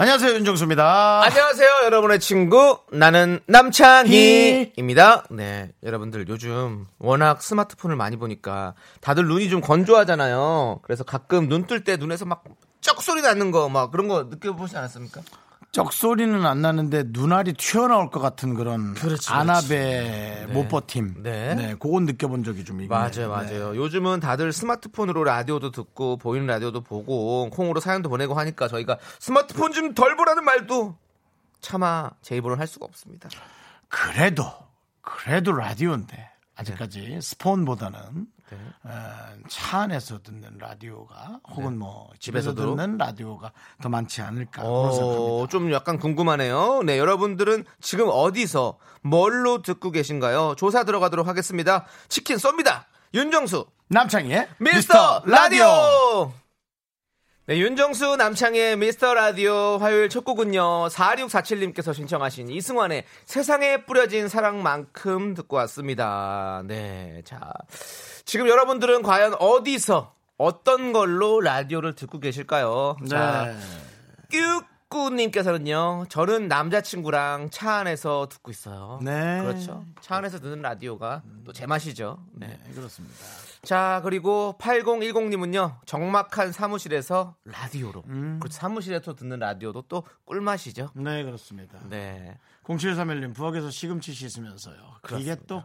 안녕하세요 윤정수입니다. 안녕하세요, 여러분의 친구 나는 남창희입니다. 네, 여러분들 요즘 워낙 스마트폰을 많이 보니까 다들 눈이 좀 건조하잖아요. 그래서 가끔 눈 뜰 때 눈에서 막 쩍 소리 나는 거 막 그런 거 느껴보지 않았습니까? 쩍 소리는 안 나는데 눈알이 튀어나올 것 같은 그런 그렇지, 아나베 네. 못 버팀. 네. 네. 그건 느껴본 적이 좀 있네요. 맞아요, 맞아요. 요즘은 다들 스마트폰으로 라디오도 듣고 보이는 라디오도 보고 콩으로 사연도 보내고 하니까 저희가 스마트폰 좀 덜 보라는 말도 차마 제 입으로는 할 수가 없습니다. 그래도 그래도 라디오인데 아직까지 스폰보다는 네. 어, 차 안에서 듣는 라디오가 혹은 뭐 집에서 집에서도? 듣는 라디오가 더 많지 않을까. 어, 좀 약간 궁금하네요. 네, 여러분들은 지금 어디서 뭘로 듣고 계신가요? 조사 들어가도록 하겠습니다. 치킨 쏩니다. 윤정수 남창희의 미스터 라디오. 네, 윤정수 남창의 미스터 라디오 화요일 첫 곡은요. 4647님께서 신청하신 이승환의 세상에 뿌려진 사랑만큼 듣고 왔습니다. 네. 자. 지금 여러분들은 과연 어디서 어떤 걸로 라디오를 듣고 계실까요? 자. 네. 뀨 꾸님께서는요, 저는 남자친구랑 차 안에서 듣고 있어요. 네. 그렇죠. 차 안에서 듣는 라디오가 또 제 맛이죠. 네. 네, 그렇습니다. 자, 그리고 8010님은요, 정막한 사무실에서 라디오로. 그렇죠. 사무실에서 듣는 라디오도 또 꿀맛이죠. 네, 그렇습니다. 네. 0731님 부엌에서 시금치 씻으면서요. 이게 또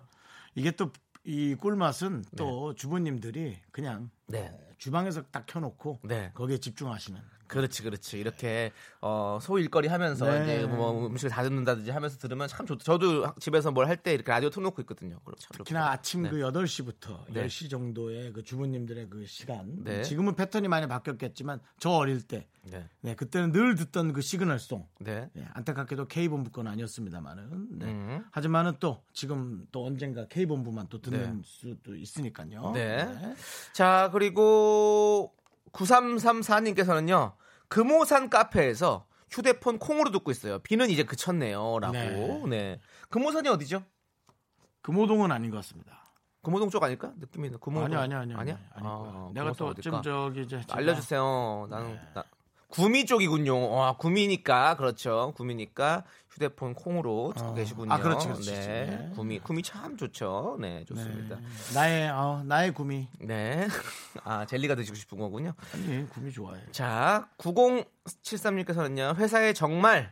이게 또 이 꿀맛은 또 주부님들이 그냥 네. 주방에서 딱 켜놓고 네. 거기에 집중하시는. 그렇지, 그렇지. 이렇게 어, 소일거리 하면서 네. 이제 뭐 음식을 다 듣는다든지 하면서 들으면 참 좋다. 저도 집에서 뭘 할 때 이렇게 라디오 틀어놓고 있거든요. 그렇죠. 특히나 아침 네. 그 8시부터 네. 10시 정도의 그 주부님들의 그 시간. 네. 지금은 패턴이 많이 바뀌었겠지만 저 어릴 때 네. 네, 그때는 늘 듣던 그 시그널송. 네. 네, 안타깝게도 K본부 건 아니었습니다만은. 네. 음. 하지만은 또 지금 또 언젠가 K본부만 또 듣는 수도 있으니까요. 네. 자, 그리고 9334님께서는요. 금호산 카페에서 휴대폰 콩으로 듣고 있어요. 비는 이제 그쳤네요. 라고. 네. 네. 금호산이 어디죠? 금호동은 아닌 것 같습니다. 금호동 쪽 아닐까? 느낌이 금호동. 아니요, 아니요. 아니야? 아닐 거예요. 아, 내가 또 어딜까? 좀 저기 이제 제가- 알려 주세요. 나는 네. 나- 구미 쪽이군요. 와, 구미니까 그렇죠. 구미니까 휴대폰 콩으로 듣고 어. 계시군요. 아, 그렇지, 그렇지. 네. 네. 구미, 구미 참 좋죠. 네, 좋습니다. 네. 나의 어, 나의 구미. 네. 아, 젤리가 드시고 싶은 거군요. 아니 구미 좋아해. 자, 9073님께서는요, 회사에 정말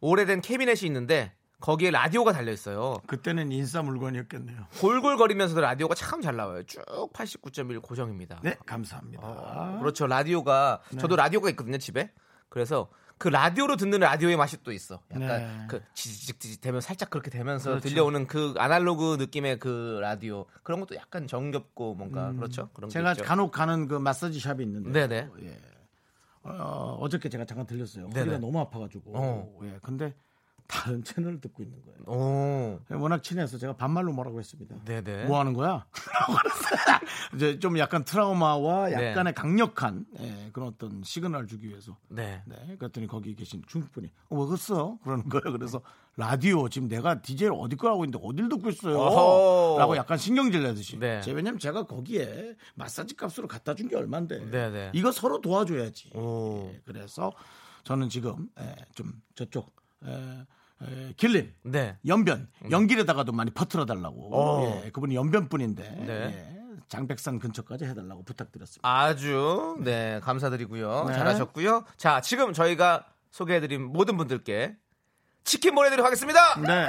오래된 캐비넷이 있는데, 거기에 라디오가 달려 있어요. 그때는 인싸 물건이었겠네요. 골골거리면서도 라디오가 참 잘 나와요. 쭉 89.1 고정입니다. 네, 감사합니다. 어, 그렇죠. 라디오가, 저도 라디오가 있거든요, 집에. 그래서 그 라디오로 듣는 라디오의 맛이 또 있어. 약간 네. 그 지직지직 되면 살짝 그렇게 되면서 그렇죠. 들려오는 그 아날로그 느낌의 그 라디오. 그런 것도 약간 정겹고 뭔가 그렇죠. 그런 게 제가. 간혹 가는 그 마사지 샵이 있는데. 네네. 예. 어, 어저께 제가 잠깐 들렸어요. 네네. 허리가 너무 아파가지고. 어. 예. 근데 다른 채널을 듣고 있는 거예요. 오. 워낙 친해서 제가 반말로 뭐라고 했습니다. 네네. 뭐 하는 거야? 이제 좀 약간 트라우마와 네. 약간의 강력한 예, 그런 어떤 시그널을 주기 위해서. 네. 네. 그랬더니 거기 계신 중국 분이 어, 왜 그랬어? 그러는 거예요. 그래서 라디오 지금 내가 DJ를 어디 거 하고 있는데 어딜 듣고 있어요? 어허. 라고 약간 신경질 내듯이. 네. 제 왜냐면 제가 거기에 마사지 값으로 갖다 준 게 얼만데. 네네. 이거 서로 도와줘야지. 오. 예, 그래서 저는 지금 예, 좀 저쪽 에, 에, 길림 네. 연변 연길에다가도 많이 퍼트려 달라고. 어. 예, 그분이 연변분인데 네. 예, 장백산 근처까지 해달라고 부탁드렸습니다. 아주 네 감사드리고요. 네. 잘하셨고요. 자 지금 저희가 소개해드린 모든 분들께 치킨 보내드리도록 하겠습니다. 네.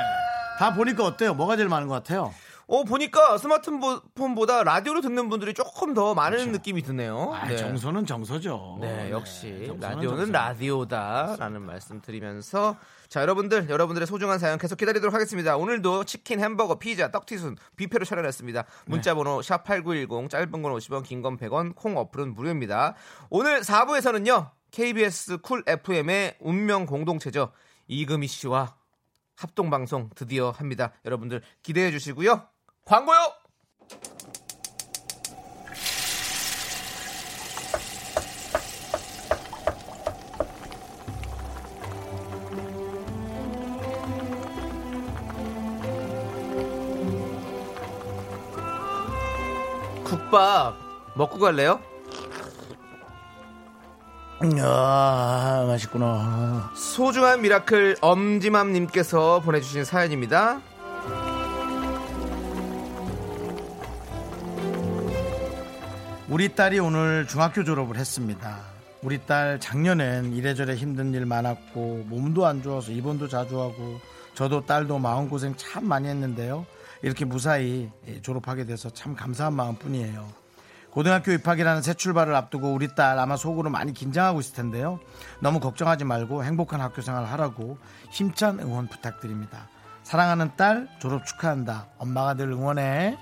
다 보니까 어때요? 뭐가 제일 많은 것 같아요? 어 보니까 스마트폰보다 라디오로 듣는 분들이 조금 더 많은 느낌이 드네요. 그렇죠. 아, 네. 정서는 정서죠. 네, 역시 정서는 라디오는 정서. 라디오다라는 말씀 드리면서 자 여러분들 여러분들의 소중한 사연 계속 기다리도록 하겠습니다. 오늘도 치킨, 햄버거, 피자, 떡튀순, 뷔페로 차려냈습니다. 문자번호 샵 #8910 짧은 건 50원, 긴 건 100원, 콩 어플은 무료입니다. 오늘 4부에서는요 KBS Cool FM의 운명 공동체죠. 이금희 씨와 합동 방송 드디어 합니다. 여러분들 기대해 주시고요. 광고요. 국밥 먹고 갈래요? 아, 맛있구나. 소중한 Miracle 엄지맘님께서 보내주신 사연입니다. 우리 딸이 오늘 중학교 졸업을 했습니다. 우리 딸 작년엔 이래저래 힘든 일 많았고 몸도 안 좋아서 입원도 자주 하고 저도 딸도 마음고생 참 많이 했는데요. 이렇게 무사히 졸업하게 돼서 참 감사한 마음뿐이에요. 고등학교 입학이라는 새 출발을 앞두고 우리 딸 아마 속으로 많이 긴장하고 있을 텐데요. 너무 걱정하지 말고 행복한 학교 생활 하라고 힘찬 응원 부탁드립니다. 사랑하는 딸 졸업 축하한다. 엄마가 늘 응원해.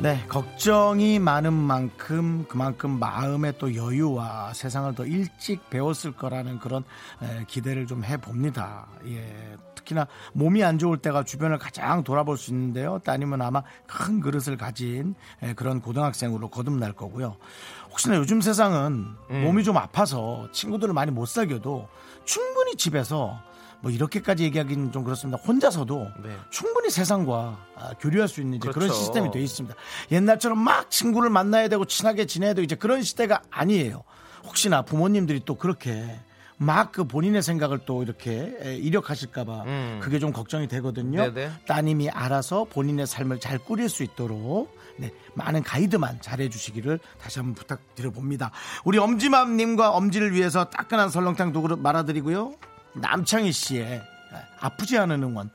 네, 걱정이 많은 만큼 그만큼 마음의 또 여유와 세상을 더 일찍 배웠을 거라는 그런 에, 기대를 좀 해봅니다. 예, 특히나 몸이 안 좋을 때가 주변을 가장 돌아볼 수 있는데요. 따님은 아마 큰 그릇을 가진 에, 그런 고등학생으로 거듭날 거고요. 혹시나 요즘 세상은 몸이 좀 아파서 친구들을 많이 못 사귀어도 충분히 집에서 뭐 이렇게까지 얘기하기는 좀 그렇습니다. 혼자서도 네. 충분히 세상과 아, 교류할 수 있는 이제 그런 그렇죠. 시스템이 되어 있습니다. 옛날처럼 막 친구를 만나야 되고 친하게 지내야 되고 이제 그런 시대가 아니에요. 혹시나 부모님들이 또 그렇게 막 그 본인의 생각을 또 이렇게 에, 이력하실까봐 음. 그게 좀 걱정이 되거든요. 네네. 따님이 알아서 본인의 삶을 잘 꾸릴 수 있도록 네, 많은 가이드만 잘해 주시기를 다시 한번 부탁드려 봅니다. 우리 엄지맘님과 엄지를 위해서 따끈한 설렁탕 두 그릇 말아드리고요. 남창희 씨의 아프지 않은 응원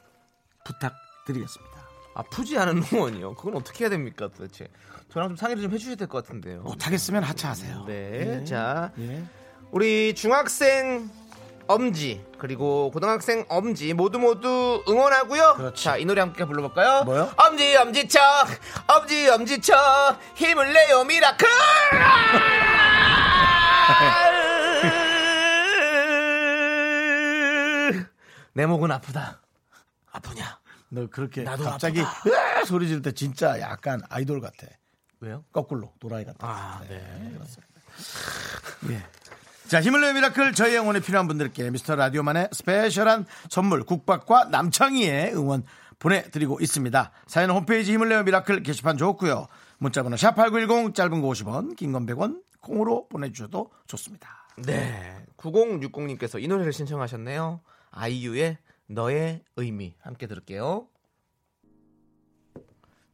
부탁드리겠습니다. 아프지 않은 응원이요. 그건 어떻게 해야 됩니까 도대체? 저랑 좀 상의를 좀 해주셔야 될 것 같은데요. 못하겠으면 하차하세요. 네, 자 예. 우리 중학생 엄지 그리고 고등학생 엄지 모두 모두 응원하고요. 그렇지. 자, 이 노래 함께 불러볼까요? 뭐요? 엄지 엄지척 엄지 엄지척 힘을 내요 미라클. 내 목은 아프다. 아프냐? 너 그렇게 나도 갑자기 으아 소리 지를 때 진짜 약간 아이돌 같아. 왜요? 거꾸로 도라이 같아. 아, 네. 예. 자, 힘을 내요 미라클 저희 응원에 필요한 분들께 미스터 라디오만의 스페셜한 선물 국밥과 남창희의 응원 보내드리고 있습니다. 사연 홈페이지 힘을 내요 미라클 게시판 좋고요. 문자번호 샵8910 짧은 거 50원 긴 건 100원 콩으로 보내주셔도 좋습니다. 네. 9060님께서 이 노래를 신청하셨네요. 아이유의 너의 의미 함께 들을게요.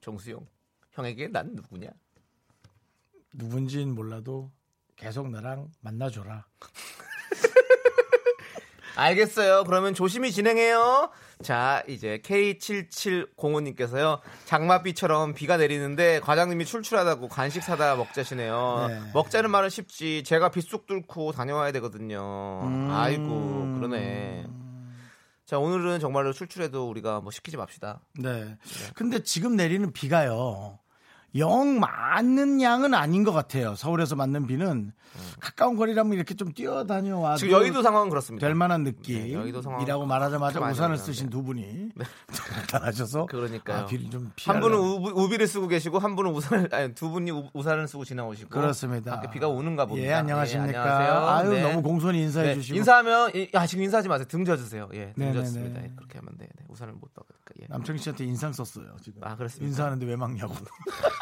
정수영, 형에게 난 누구냐? 누군지는 몰라도 계속 나랑 만나줘라. 알겠어요. 그러면 조심히 진행해요. 자, 이제 K7705님께서요. 장맛비처럼 비가 내리는데 과장님이 출출하다고 간식 사다 먹자시네요. 네. 먹자는 말은 쉽지. 제가 빗속 뚫고 다녀와야 되거든요. 음. 아이고, 그러네. 자, 오늘은 정말로 출출해도 우리가 뭐 시키지 맙시다. 네. 근데 지금 내리는 비가요. 영 많은 양은 아닌 것 같아요. 서울에서 맞는 비는 가까운 거리라면 이렇게 좀 뛰어다녀와도 음. 지금 여의도 상황은 그렇습니다. 될 만한 네, 느낌이라고 상황 말하자마자 우산을 쓰신. 두 분이 나타나셔서 그러니까요. 아, 비를 좀한 피하려고. 분은 우, 비를 쓰고 계시고 한 분은 우산을 아니 두 분이 우- 우산을 쓰고 지나오시고 그렇습니다. 밖에 비가 오는가 봅니다. 예, 안녕하십니까. 예, 안녕하세요. 아유, 네. 너무 공손히 인사해 네, 주시고. 인사하면 이- 아 지금 인사하지 마세요. 등 져주세요. 예, 등. 졌습니다. 예, 그렇게 하면 돼. 네, 우산을 못 떠니까 예. 남창희 씨한테 인상 썼어요, 지금. 아, 그렇습니까? 인사하는데 왜 막냐고.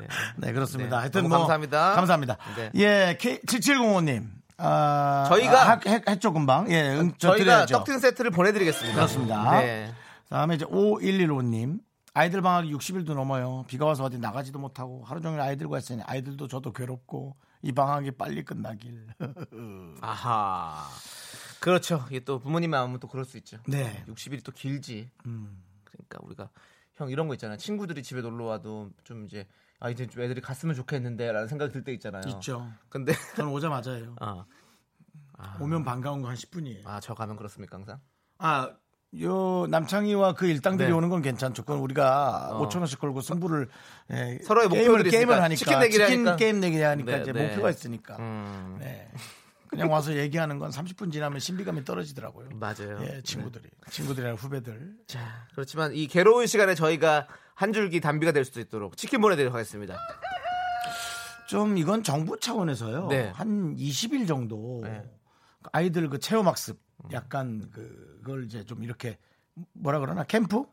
네, 네, 그렇습니다. 네, 하여튼 뭐 감사합니다. 감사합니다. 네. 예, K7705님. 아, 저희가- 했죠 금방. 예, 응, 저 저희가 드려야죠. 떡튼 세트를 보내드리겠습니다. 그렇습니다. 네. 다음에 이제 5115님. 아이들 방학이 60일도 넘어요. 비가 와서 어디 나가지도 못하고 하루 종일 아이들과 있으니 아이들도 저도 괴롭고 이 방학이 빨리 끝나길. 아하. 그렇죠. 이게 또 부모님 마음은 또 그럴 수 있죠. 네. 60일이 또 길지. 음. 그러니까 우리가 형 이런 거 있잖아요. 친구들이 집에 놀러 와도 좀 이제 아 이제 좀 애들이 갔으면 좋겠는데라는 생각이 들때 있잖아요. 있죠. 근데 저는 오자마자예요. 아, 오면 반가운 거 한 10분이에요. 아, 저 가면 그렇습니까 항상? 아, 요 남창희와 그 일당들이 네. 오는 건 괜찮죠. 그건 우리가 어. 5천 원씩 걸고 승부를 예, 서로의 게임을, 목표들이 게임을. 하니까 치킨 치킨. 게임 내기 하니까 네, 이제 네. 목표가 있으니까. 음, 네. 그냥 와서 얘기하는 건 30분 지나면 신비감이 떨어지더라고요. 맞아요. 예, 친구들이. 친구들이랑 후배들. 자, 그렇지만 이 괴로운 시간에 저희가 한 줄기 단비가 될 수도 있도록 치킨 보내드리도록 하겠습니다. 좀 이건 정부 차원에서요. 네. 한 20일 정도 네. 아이들 그 체험학습 약간 그- 그걸 이제 좀 이렇게 뭐라 그러나 캠프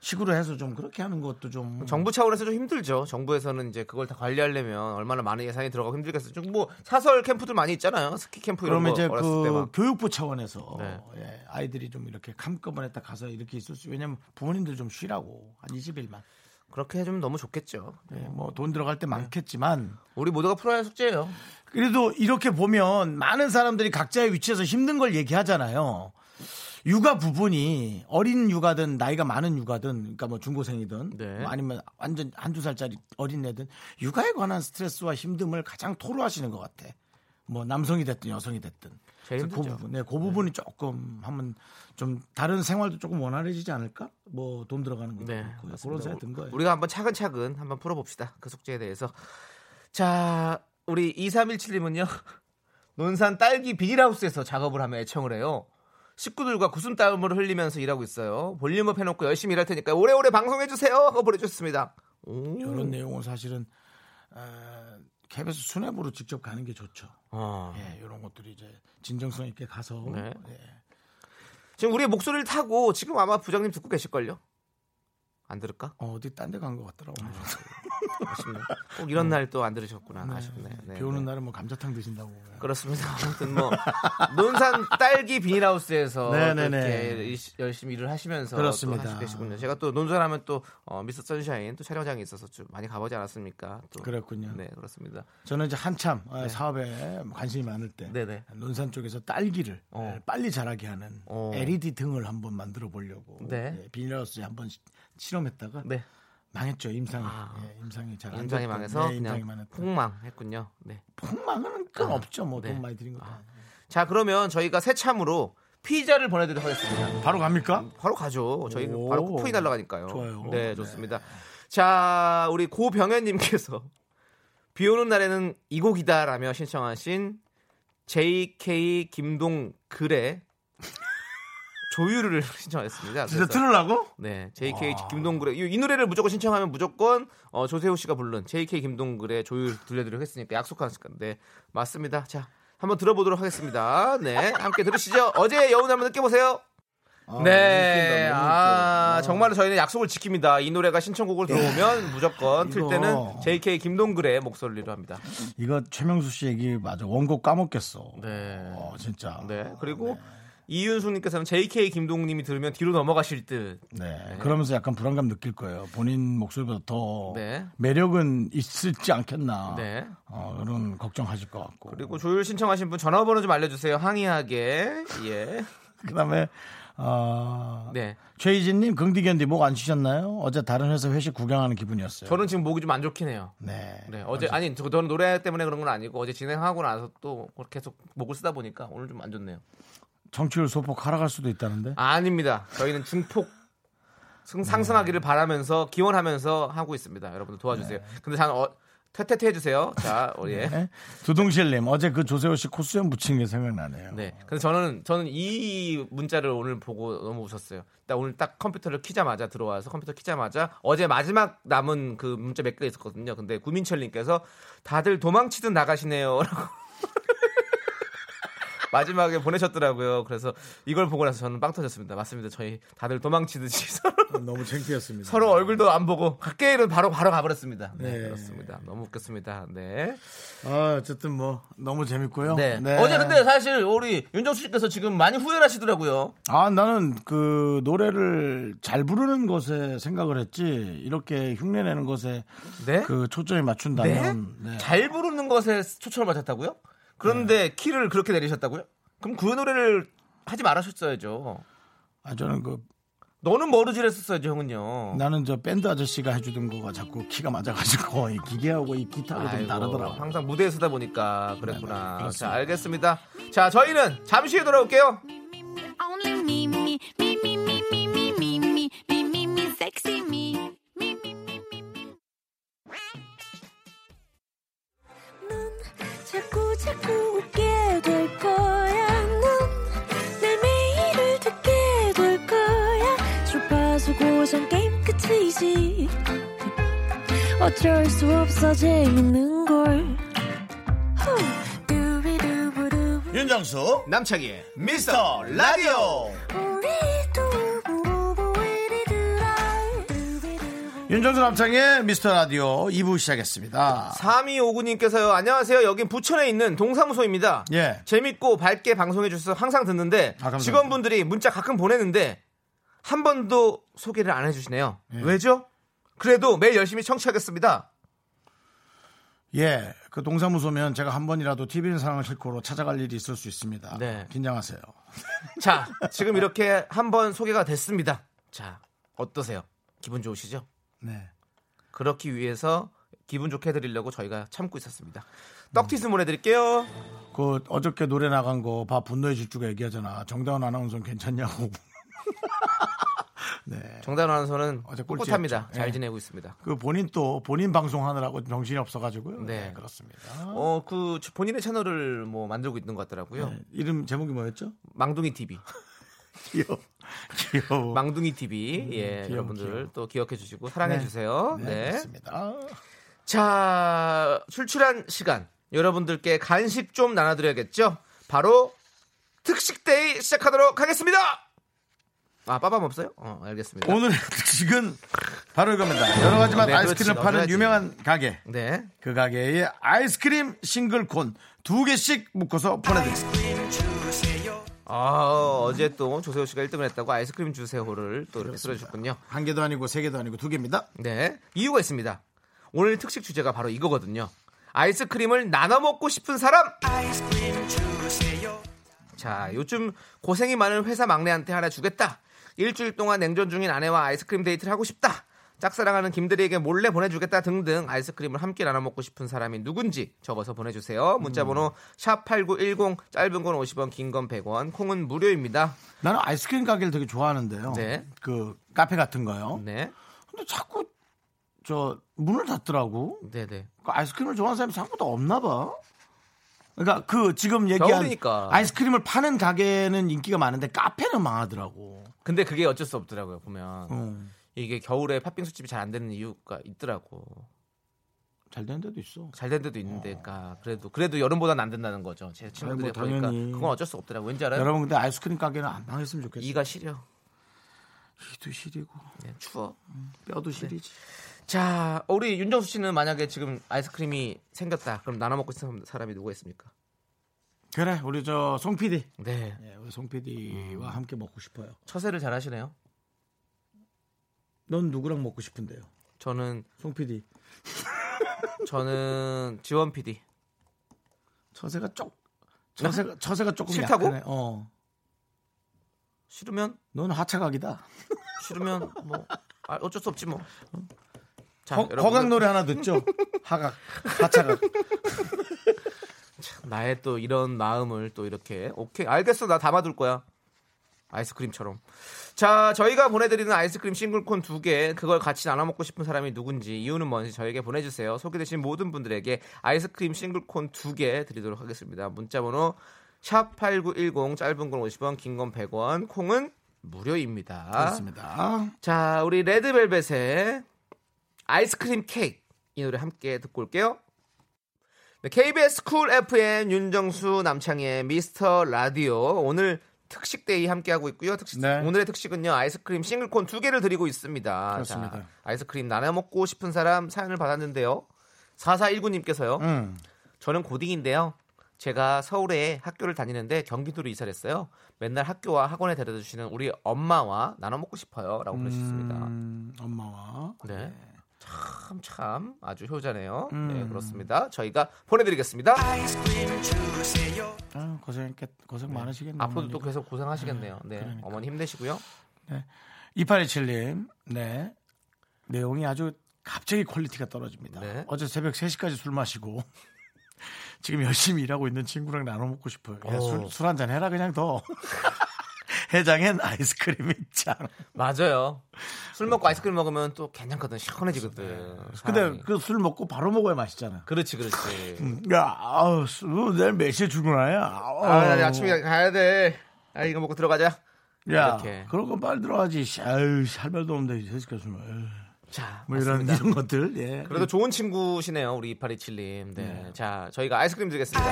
식으로 해서 좀 그렇게 하는 것도 좀 정부 차원에서 좀 힘들죠. 정부에서는 이제 그걸 다 관리하려면 얼마나 많은 예산이 들어가고 힘들겠어요. 좀뭐 사설 캠프들 많이 있잖아요. 스키 캠프 이런 그러면 거 이제 어렸을 때그 막. 교육부 차원에서 네. 예, 아이들이 좀 이렇게 한꺼번에 딱 가서 이렇게 있을 수 왜냐면 부모님들 좀 쉬라고 한 20일만 그렇게 해주면 너무 좋겠죠. 뭐돈 들어갈 때 많겠지만 우리 모두가 풀어야 할 숙제예요. 그래도 이렇게 보면 많은 사람들이 각자의 위치에서 힘든 걸 얘기하잖아요. 육아 부분이 어린 육아든 나이가 많은 육아든 그러니까 뭐 중고생이든 네. 뭐 아니면 완전 한두 살짜리 어린애든 육아에 관한 스트레스와 힘듦을 가장 토로하시는 것 같아. 뭐 남성이 됐든 여성이 됐든. 제일 그. 부분, 네, 그 부분이 조금 하면 좀 다른 생활도 조금 원활해지지 않을까? 뭐 돈 들어가는 거 네, 그런. 생각 든 거예요. 우리가 한번 차근차근 한번 풀어봅시다. 그 숙제에 대해서. 자, 우리 2317님은요. 논산 딸기 비닐하우스에서 작업을 하며 애청을 해요. 식구들과 구순땀을 흘리면서 일하고 있어요. 볼륨업 해놓고 열심히 일할 테니까 오래오래 방송해주세요. 하고 보내주셨습니다. 오. 이런 내용은 사실은 어, KBS 수뇌부로 직접 가는 게 좋죠. 어. 예, 이런 것들이 이제 진정성 있게 가서 네. 예. 지금 우리의 목소리를 타고 지금 아마 부장님 듣고 계실걸요? 안 들을까? 어, 어디 딴 데 간 것 같더라 고. 아쉽네. 꼭 이런 날 또 안 들으셨구나. 아쉽네. 네, 비 오는 네. 날은 뭐 감자탕 드신다고. 그렇습니다. 아무튼 뭐 논산 딸기 비닐하우스에서 또 네네네. 이렇게 일- 열심히 일을 하시면서 그렇습니다. 계시군요. 제가 또 논산하면 또 어, 미스터 선샤인 또 촬영장이 있어서 좀 많이 가보지 않았습니까? 또 그랬군요. 네 그렇습니다. 저는 이제 한참 어, 사업에 관심이 많을 때 네네. 논산 쪽에서 딸기를 어. 빨리 자라게 하는 어. LED 등을 한번 만들어 보려고 네. 예, 비닐하우스에 한번 시- 실험했다가 네 망했죠 임상이. 아. 예, 임상이 잘안 임상이 망해서 네, 임상이 그냥 망했던. 폭망했군요. 네. 폭망은 건 아, 없죠. 뭐돈 네. 많이 드린 거. 다. 자 그러면 저희가 새참으로 피자를 보내드리도록 하겠습니다. 바로 갑니까? 바로 가죠. 저희 오. 바로 쿠폰이 날라가니까요. 좋아요. 네, 좋습니다. 자, 우리 고병현님께서 비 오는 날에는 이 곡이다라며 신청하신 JK 김동 글의 조율을 신청하셨습니다. 진짜 틀으려고? 네, JK 김동글의 이, 이 노래를 무조건 신청하면 무조건 어, 조세호 씨가 부른 JK 김동글의 조율 들려드리고 했으니까 약속하실 건데 맞습니다. 자, 한번 들어보도록 하겠습니다. 네, 함께 들으시죠. 어제 여운 한번 느껴보세요. 아, 네, 웃긴다, 아 웃겨. 정말로 저희는 약속을 지킵니다. 이 노래가 신청곡을 들어오면 무조건 틀. 때는 JK 김동글의 목소리로 합니다. 이거 최명수 씨 얘기 맞아. 원곡 까먹겠어. 네. 어, 진짜. 네, 그리고 이윤숙님께서는 JK 김동님이 들으면 뒤로 넘어가실 듯. 네. 그러면서 약간 불안감 느낄 거예요. 본인 목소리보다 더 네. 매력은 있을지 않겠나. 네. 어, 그런 걱정하실 것 같고. 그리고 조율 신청하신 분 전화번호 좀 알려주세요. 항의하게. 예. 그다음에 어, 네. 최희진님 긍디견디 목 안 쉬셨나요? 어제 다른 회사 회식 구경하는 기분이었어요. 저는 지금 목이 좀 안 좋긴 해요. 네. 네. 어제 아니 저- 저는 노래 때문에 그런 건 아니고 어제 진행하고 나서 또 계속 목을 쓰다 보니까 오늘 좀 안 좋네요. 정치율 소폭 하락할 수도 있다는데. 아닙니다. 저희는 승- 상승하기를 바라면서 기원하면서 하고 있습니다. 여러분들 도와주세요. 근데 잘 어, 퇴퇴퇴 해주세요. 자, 우리 예. 네. 두둥실님 어제 그 조세호 씨 코수염 붙인 게 생각나네요. 네. 근데 저는 저는 이 문자를 오늘 보고 너무 웃었어요. 딱 오늘 딱 컴퓨터를 키자마자 들어와서 컴퓨터 키자마자 어제 마지막 남은 그 문자 몇 개 있었거든요. 근데 구민철님께서 다들 도망치듯 나가시네요라고 마지막에 보내셨더라고요. 그래서 이걸 보고 나서 저는 빵 터졌습니다. 맞습니다. 저희 다들 도망치듯이 서로, 너무 창피했습니다. 서로 얼굴도 안 보고 각계일은 바로 바로 가버렸습니다. 네, 네. 그렇습니다. 너무 웃겼습니다. 네. 아, 어쨌든 뭐 너무 재밌고요. 네. 어제 근데 사실 우리 윤정수 씨께서 지금 많이 후회를 하시더라고요. 아, 나는 그 노래를 잘 부르는 것에 생각을 했지 이렇게 흉내내는 것에 네? 그 초점이 맞춘다면 네. 잘 부르는 것에 초점을 맞췄다고요? 그런데 키를 그렇게 내리셨다고요? 그럼 그 노래를 하지 말으셨어야죠. 아, 저는 그 너는 머르질 했었어야죠, 형은요. 나는 저 밴드 아저씨가 해주던 거가 자꾸 키가 맞아가지고 이 기계하고 이 기타가 좀 아이고, 다르더라고. 항상 무대에 서다 보니까 그랬구나. 네, 네, 그렇습니다. 자, 알겠습니다. 자, 저희는 잠시 후에 돌아올게요. Only me, 고전 게임 끝이지 어쩔 수 없어 재밌는 걸 후. 두비두부두. 윤정수 남창희의 미스터 라디오. 윤정수 남창의 미스터 라디오 2부 시작했습니다 3259님께서요. 안녕하세요. 여긴 부천에 있는 동사무소입니다. 예. 재밌고 밝게 방송해 주셔서 항상 듣는데 아. 직원분들이 문자 가끔 보내는데 한 번도 소개를 안 해주시네요. 예. 왜죠? 그래도 매일 열심히 청취하겠습니다. 예, 그 동사무소면 제가 한 번이라도 TV는 사랑을 싣고로 찾아갈 일이 있을 수 있습니다 네. 긴장하세요 자, 지금 이렇게 한 번 소개가 됐습니다. 자, 어떠세요? 기분 좋으시죠? 네. 그렇기 위해서 기분 좋게 해드리려고 저희가 참고 있었습니다. 떡티스 보내드릴게요. 그 어저께 노래 나간 거 봐 분노의 질주가 얘기하잖아 정다운 아나운서는 괜찮냐고 네. 정다은 아나운서는 어제 꿋꿋합니다. 꼴찌였죠. 잘 예. 지내고 있습니다. 그 본인 또 본인 방송하느라고 정신이 없어가지고요. 네. 네, 그렇습니다. 어, 그 본인의 채널을 뭐 만들고 있는 것 같더라고요. 네, 이름 제목이 뭐였죠? 망둥이 TV. 귀여워. 귀여워. 망둥이 TV. 예, 귀여워, 여러분들 귀여워. 또 기억해 주시고 사랑해 주세요. 네, 네. 그렇습니다. 자, 출출한 시간. 여러분들께 간식 좀 나눠드려야겠죠? 바로 특식데이 시작하도록 하겠습니다! 아, 빠밤 없어요? 어, 알겠습니다. 오늘의 특식은 바로 이겁니다. 여러 가지 맛 네, 아이스크림을 그렇지, 파는. 유명한 가게. 네. 그 가게에 아이스크림 싱글콘 두 개씩 묶어서 보내드리겠습니다. 아, 어제 또 조세호 씨가 1등을 했다고 아이스크림 주세호를 또 이렇게 들어주셨군요. 한 개도 아니고 세 개도 아니고 두 개입니다. 네. 이유가 있습니다. 오늘 특식 주제가 바로 이거거든요. 아이스크림을 나눠 먹고 싶은 사람! 자, 요즘 고생이 많은 회사 막내한테 하나 주겠다. 일주일 동안 냉전 중인 아내와 아이스크림 데이트를 하고 싶다. 짝사랑하는 김대리에게 몰래 보내주겠다 등등 아이스크림을 함께 나눠 먹고 싶은 사람이 누군지 적어서 보내주세요. 문자번호 샵8910 짧은 건 50원 긴 건 100원 콩은 무료입니다. 나는 아이스크림 가게를 되게 좋아하는데요. 네. 그 카페 같은 거요. 네. 근데 자꾸 저 문을 닫더라고. 네네. 그 아이스크림을 좋아하는 사람이 생각보다 없나 봐. 그러니까 그 지금 얘기한 겨울이니까. 아이스크림을 파는 가게는 인기가 많은데 카페는 망하더라고. 근데 그게 어쩔 수 없더라고요, 보면. 어, 이게 겨울에 팥빙수 집이 잘 안 되는 이유가 있더라고. 잘 되는 데도 있어. 잘 된 데도 있는데, 그러니까 그래도 그래도 여름보다는 안 된다는 거죠. 제 친구들이 뭐 보니까. 그건 어쩔 수 없더라고. 왠지 알아요? 여러분 근데 아이스크림 가게는 안 망했으면 좋겠어. 이가 시려. 이도 시리고 네, 추워. 뼈도 시리지. 자, 우리 윤정수 씨는 만약에 지금 아이스크림이 생겼다. 그럼 나눠 먹고 싶은 사람이 누가 있습니까? 그래 우리 저 송 PD. 네. 예, 우리 송 PD와 함께 먹고 싶어요. 처세를 잘 하시네요. 넌 누구랑 먹고 싶은데요? 저는 송 PD. 저는 지원 PD. 처세가 쪽 처세가 처세가 조금 싫다고? 약하네. 어. 싫으면 넌 하차각이다. 싫으면 뭐 아, 어쩔 수 없지 뭐. 자, 허, 여러분들, 허각 노래 하나 듣죠? 하각, 하차각. 나의 또 이런 마음을 또 이렇게 오케이 알겠어 나 담아둘 거야. 아이스크림처럼. 자 저희가 보내드리는 아이스크림 싱글콘 두 개 그걸 같이 나눠 먹고 싶은 사람이 누군지 이유는 뭔지 저에게 보내주세요. 소개되신 모든 분들에게 아이스크림 싱글콘 두 개 드리도록 하겠습니다. 문자번호 샵8910 짧은 건 50원 긴 건 100원 콩은 무료입니다. 그렇습니다. 자 우리 레드벨벳의 아이스크림 케이크 이 노래 함께 듣고 올게요. 네, KBS 쿨 FM 윤정수 남창희의 미스터 라디오 오늘 특식데이 함께하고 있고요. 특식, 네. 오늘의 특식은요 아이스크림 싱글콘 두 개를 드리고 있습니다. 그렇습니다. 자, 아이스크림 나눠 먹고 싶은 사람 사연을 받았는데요. 4419님께서요. 음. 저는 고딩인데요. 제가 서울에 학교를 다니는데 경기도로 이사를 했어요. 맨날 학교와 학원에 데려다 주시는 우리 엄마와 나눠 먹고 싶어요라고. 음, 엄마와. 네. 참, 참, 아주 효자네요. 음. 네, 그렇습니다. 저희가 보내드리겠습니다. 아, 고생했겠, 고생 많으시겠네요. 앞으로도 또 계속 고생하시겠네요. 네. 그러니까. 어머니 힘내시고요. 2827님, 네. 내용이 아주 갑자기 퀄리티가 떨어집니다. 네. 어제 새벽 3시까지 술 마시고 지금 열심히 일하고 있는 친구랑 나눠 먹고 싶어요. 술, 술 한잔 해라, 그냥 더. 해장엔 아이스크림이 짱. 맞아요. 술 먹고 아이스크림 먹으면 또 괜찮거든. 시원해지거든. 근데 사람이. 그 술 먹고 바로 먹어야 맛있잖아. 그렇지, 그렇지. 야, 아우, 술, 내일 몇 시에 출근하냐? 아, 나 아침에 가야 돼. 아, 이거 먹고 들어가자. 야, 이렇게. 그런 건 빨리 들어가지. 씨, 아유, 할 말도 없는데, 세식가수는. 자, 뭐 이런. 이런 것들, 예. 그래도 좋은 친구시네요, 우리 2827님. 네. 자, 저희가 아이스크림 드리겠습니다.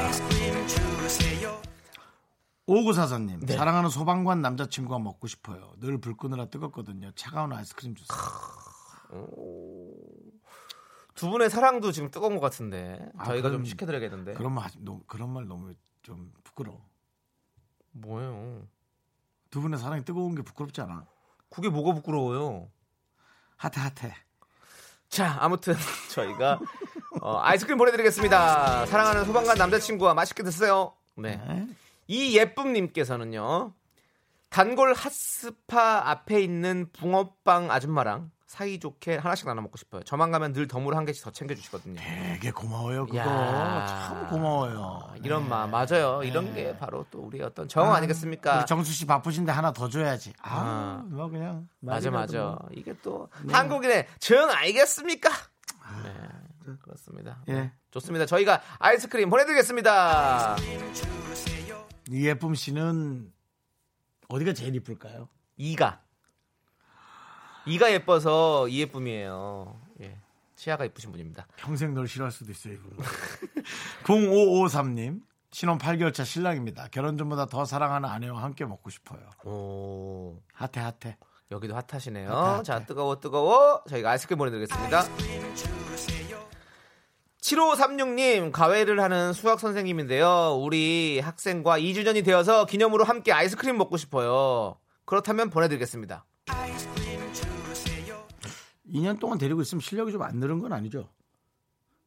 5944님, 네. 사랑하는 소방관 남자친구가 먹고 싶어요. 늘 불 끄느라 뜨겁거든요. 차가운 아이스크림 주세요. 두 분의 사랑도 지금 뜨거운 것 같은데 아, 저희가 그럼- 좀 시켜드려야겠는데. 그런 말, 너무, 그런 말 너무 좀 부끄러워. 뭐예요? 두 분의 사랑이 뜨거운 게 부끄럽지 않아? 그게 뭐가 부끄러워요? 핫해, 핫해. 자, 아무튼 저희가 어, 아이스크림 보내드리겠습니다. 사랑하는 소방관 남자친구와 맛있게 드세요. 네. 네. 이 예쁨님께서는요. 단골 핫스파 앞에 있는 붕어빵 아줌마랑 사이좋게 하나씩 나눠 먹고 싶어요. 저만 가면 늘 덤으로 한 개씩 더 챙겨주시거든요. 되게 고마워요, 그거. 야. 참 고마워요. 이런 네. 마음 맞아요. 이런 게 바로 또 우리의 어떤 정 아, 니겠습니까 우리 정수 씨 바쁘신데 하나 더 줘야지. 아, 아. 뭐 그냥. 맞아 말이라도 맞아. 뭐. 이게 또 한국인의 정 아니겠습니까? 네, 그렇습니다. 예. 좋습니다. 저희가 아이스크림 보내드리겠습니다. 이 예쁨 씨는 어디가 제일 이쁠까요? 이가 이가 예뻐서 이 예쁨이에요. 예. 치아가 예쁘신 분입니다. 평생 널 싫어할 수도 있어요, 이분. 0553님. 신혼 8개월 차 신랑입니다. 결혼 전보다 더 사랑하는 아내와 함께 먹고 싶어요. 오 핫해, 핫해. 여기도 핫하시네요. 핫해, 핫해. 자 뜨거워 뜨거워 저희가 아이스크림 보내 드리겠습니다. 7536님 과외를 하는 수학 선생님인데요. 우리 학생과 2주년이 되어서 기념으로 함께 아이스크림 먹고 싶어요. 그렇다면 보내드리겠습니다. 2년 동안 데리고 있으면 실력이 좀 안 늘은 건 아니죠?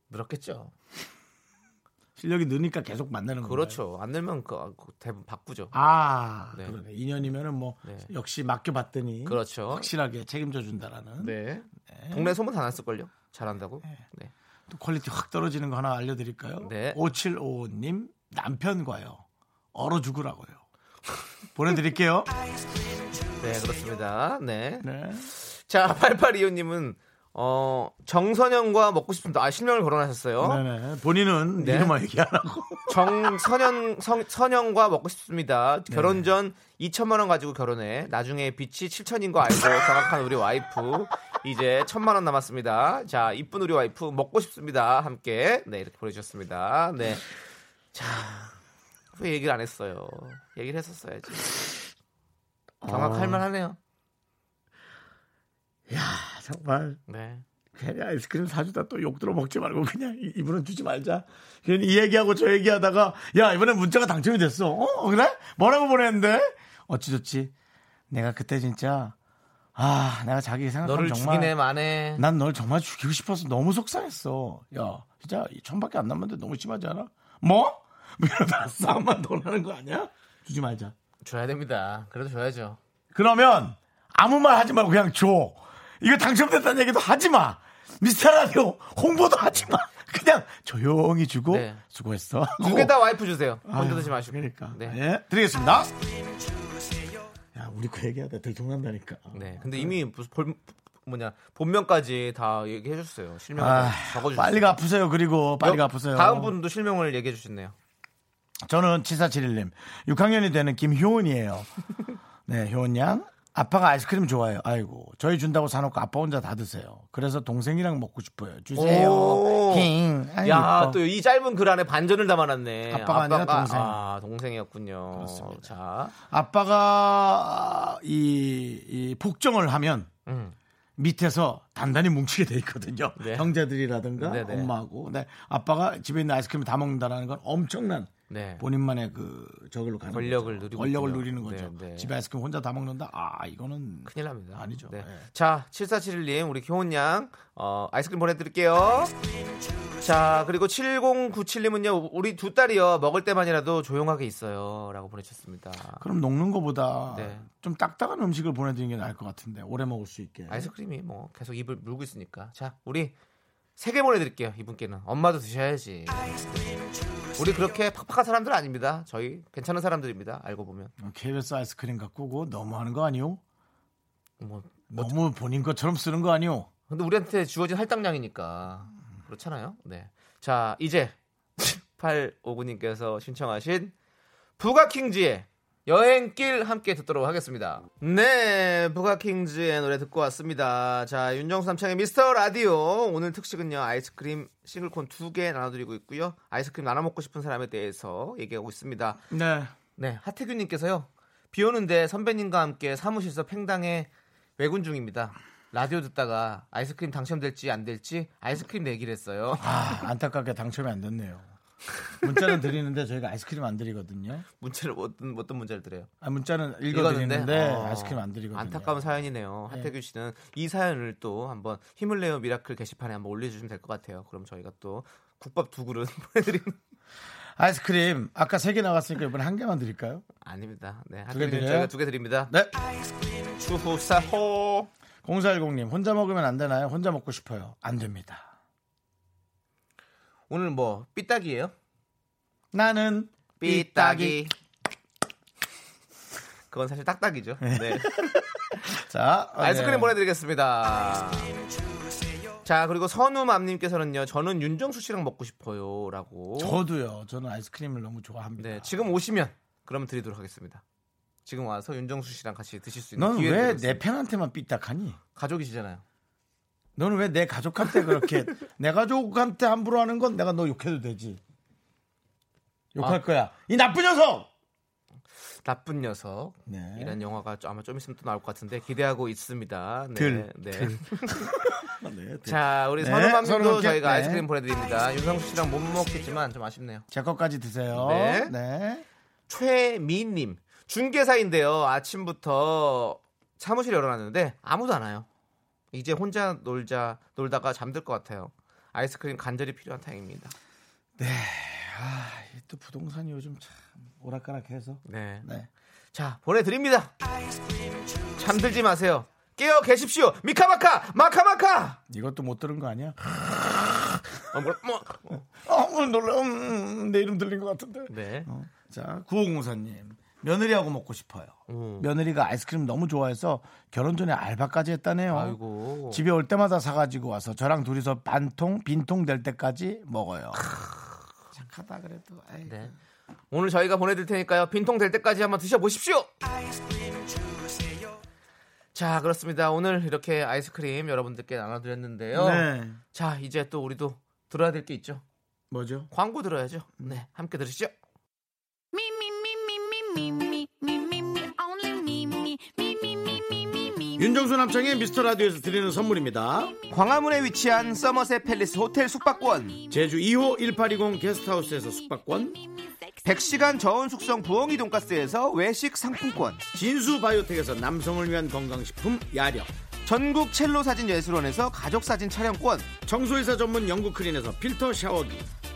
늘었겠죠. 실력이 느니까 계속 만나는 거예요. 그렇죠. 안 늘면 그, 그 대부분 바꾸죠. 아, 네. 그러네. 2년이면은 뭐 네. 역시 맡겨봤더니 그렇죠. 확실하게 책임져 준다라는 네. 동네 소문 다 났을걸요. 잘한다고. 네. 또 퀄리티 확 떨어지는 거 하나 알려드릴까요? 네. 5755님 남편과요. 얼어 죽으라고요. 보내드릴게요. 네, 그렇습니다. 네. 네. 자, 8825님은 어, 정선영과 먹고 싶습니다. 아, 실명을 거론하셨어요. 네네. 본인은 네. 이름만 얘기 안 하고. 정선영 성, 선영과 먹고 싶습니다. 결혼 전 2천만 원 가지고 결혼해 나중에 빚이 7천인 거 알고 경악한 우리 와이프 이제 1천만 원 남았습니다. 자, 이쁜 우리 와이프 먹고 싶습니다. 함께 네 이렇게 보내주셨습니다. 네, 자, 왜 얘기를 안 했어요? 얘기를 했었어야지. 경악할 만하네요. 야 정말 네. 괜히 아이스크림 사주다 또 욕 들어 먹지 말고 그냥 이- 이분은 주지 말자. 괜히 이 얘기하고 저 얘기하다가 야 이번에 문자가 당첨이 됐어. 어 그래? 뭐라고 보냈는데? 어찌 좋지? 내가 그때 진짜 아 내가 자기 생각하면 너를 정말 죽이네 마네. 난널 정말 죽이고 싶어서 너무 속상했어. 야, 진짜 이 천밖에 안 남았는데 너무 심하지 않아? 뭐? 뭐 이러다 싸움만 더 나는 거 아니야? 주지 말자. 줘야 됩니다. 그래도 줘야죠. 그러면 아무 말 하지 말고 그냥 줘. 이거 당첨됐다는 얘기도 하지 마. 미스터 라디오 홍보도 하지 마. 그냥 조용히 주고 네. 수고했어. 두 개 다 와이프 주세요. 혼자 드지 마시고. 그러니까. 네. 예, 드리겠습니다. 야, 우리 그 얘기하다 들통난다니까. 네. 근데 이미 무슨 볼, 뭐냐 본명까지 다 얘기해 줬어요. 실명 아, 적어 주세요. 빨리 갚으세요. 그리고 빨리 갚으세요. 다음 분도 실명을 얘기해 주셨네요. 저는 7471님 6학년이 되는 김효은이에요. 네, 효은 양. 아빠가 아이스크림 좋아해요. 아이고, 저희 준다고 사놓고 아빠 혼자 다 드세요. 그래서 동생이랑 먹고 싶어요. 주세요. 오. 힝. 아이, 야, 이뻐. 또이 짧은 글 안에 반전을 담아놨네. 아빠가 아니라 동생. 아, 동생이었군요. 그렇습니다. 자, 아빠가 이, 이 폭정을 하면 음. 밑에서 단단히 뭉치게 돼 있거든요. 네. 형제들이라든가 네네. 엄마하고. 네, 아빠가 집에 있는 아이스크림을 다 먹는다는 건 엄청난 네. 본인만의 그 저걸로 가는 권력을 거죠. 누리고 권력을 있군요. 누리는 거죠. 네, 네. 집에 아이스크림 혼자 다 먹는다. 아 이거는 큰일 납니다. 아니죠. 네. 네. 자, 7471님, 우리 효은 양, 어, 아이스크림 보내드릴게요. 자, 그리고 7097님은요, 우리 두 딸이요, 먹을 때만이라도 조용하게 있어요. 라고 보내주셨습니다. 그럼 녹는 거보다 네. 좀 딱딱한 음식을 보내드리는 게 나을 것 같은데 오래 먹을 수 있게. 아이스크림이 뭐 계속 입을 물고 있으니까. 자, 우리 세 개 보내드릴게요. 이분께는. 엄마도 드셔야지. 우리 그렇게 팍팍한 사람들 아닙니다. 저희 괜찮은 사람들입니다. 알고 보면. KBS 아이스크림 갖고 고 너무 하는 거 아니오? 뭐, 너무 본인 것처럼 쓰는 거 아니오? 근데 우리한테 주어진 할당량이니까 그렇잖아요. 네. 자, 이제 859님께서 신청하신 부가킹즈의 여행길 함께 듣도록 하겠습니다. 네, 부가킹즈의 노래 듣고 왔습니다. 자, 윤정수 남창의 미스터 라디오. 오늘 특식은요, 아이스크림 싱글콘 두 개 나눠드리고 있고요. 아이스크림 나눠 먹고 싶은 사람에 대해서 얘기하고 있습니다. 네. 네, 하태균님께서요. 비 오는데 선배님과 함께 사무실에서 팽당해 외근 중입니다. 라디오 듣다가 아이스크림 당첨될지 안 될지 아이스크림 내기를 했어요. 아, 안타깝게 당첨이 안 됐네요. 문자는 드리는데 저희가 아이스크림 안 드리거든요. 문자를 어떤 어떤 문자를 드려요? 아, 문자는 읽어드리는데 어, 아이스크림 안 드리거든요. 안타까운 사연이네요. 하태규 씨는 이 사연을 또 한번 힘을 내요 미라클 게시판에 한번 올려주시면 될 것 같아요. 그럼 저희가 또 국밥 두 그릇 보내드리는 아이스크림 아까 세 개 나갔으니까 이번에 한 개만 드릴까요? 아닙니다. 네, 두개 드려요? 저희가 두 개 드립니다. 네. 추후사호 0410님 혼자 먹으면 안 되나요? 혼자 먹고 싶어요. 안 됩니다. 오늘 뭐 삐딱이에요? 나는 삐딱이. 그건 사실 딱딱이죠. 네. 자 아이스크림 네. 보내드리겠습니다. 자 그리고 선우맘님께서는요. 저는 윤정수 씨랑 먹고 싶어요라고. 저도요. 저는 아이스크림을 너무 좋아합니다. 네, 지금 오시면 그러면 드리도록 하겠습니다. 지금 와서 윤정수 씨랑 같이 드실 수 있는 넌 왜 내. 팬한테만 삐딱하니? 가족이시잖아요. 너는 왜 내 가족한테 그렇게 내 가족한테 함부로 하는 건 내가 너 욕해도 되지. 욕할 아. 거야. 이 나쁜 녀석. 나쁜 녀석. 네. 이런 영화가 좀- 아마 좀 있으면 또 나올 것 같은데 기대하고 있습니다. 네. 들, 네. 네, 자, 우리 네, 선우맘님도 저희가 네. 아이스크림 보내드립니다. 윤정수 씨랑 못 먹겠지만 좀 아쉽네요. 제 것까지 드세요. 네. 네. 최미님 중개사인데요. 아침부터 사무실 열어놨는데 아무도 안 와요. 이제 혼자 놀자 놀다가 잠들 것 같아요. 아이스크림 간절히 필요한 타임입니다. 아, 이또 부동산이 요즘 참 오락가락해서. 네. 네. 자 보내드립니다. 잠들지 마세요. 깨어 계십시오. 미카마카 마카마카. 이것도 못 들은 거 아니야? 어, 뭐, 뭐. 어, 오늘 놀라. 음, 음, 내 이름 들린 것 같은데. 네. 어. 자, 9504님. 며느리하고 먹고 싶어요. 음. 며느리가 아이스크림 너무 좋아해서 결혼 전에 알바까지 했다네요. 아이고. 집에 올 때마다 사가지고 와서 저랑 둘이서 반통 빈통 될 때까지 먹어요. 착하다 그래도. 네. 오늘 저희가 보내드릴 테니까요. 빈통 될 때까지 한번 드셔보십시오. 자, 그렇습니다. 오늘 이렇게 아이스크림 여러분들께 나눠드렸는데요. 네. 자, 이제 또 우리도 들어야 될 게 있죠. 뭐죠? 광고 들어야죠. 네, 함께 들으시죠. 윤정수 남창의 미스터 라디오에서 드리는 선물입니다. 광화문에 위치한 서머셋 팰리스 호텔 숙박권, 제주 2호 1820 게스트하우스에서 숙박권, 100시간 저온 숙성 부엉이 돈가스에서 외식 상품권, 진수 바이오텍에서 남성을 위한 건강식품 야력, 전국 첼로 사진 예술원에서 가족 사진 촬영권, 청소이사 전문 영구크린에서 필터 샤워기,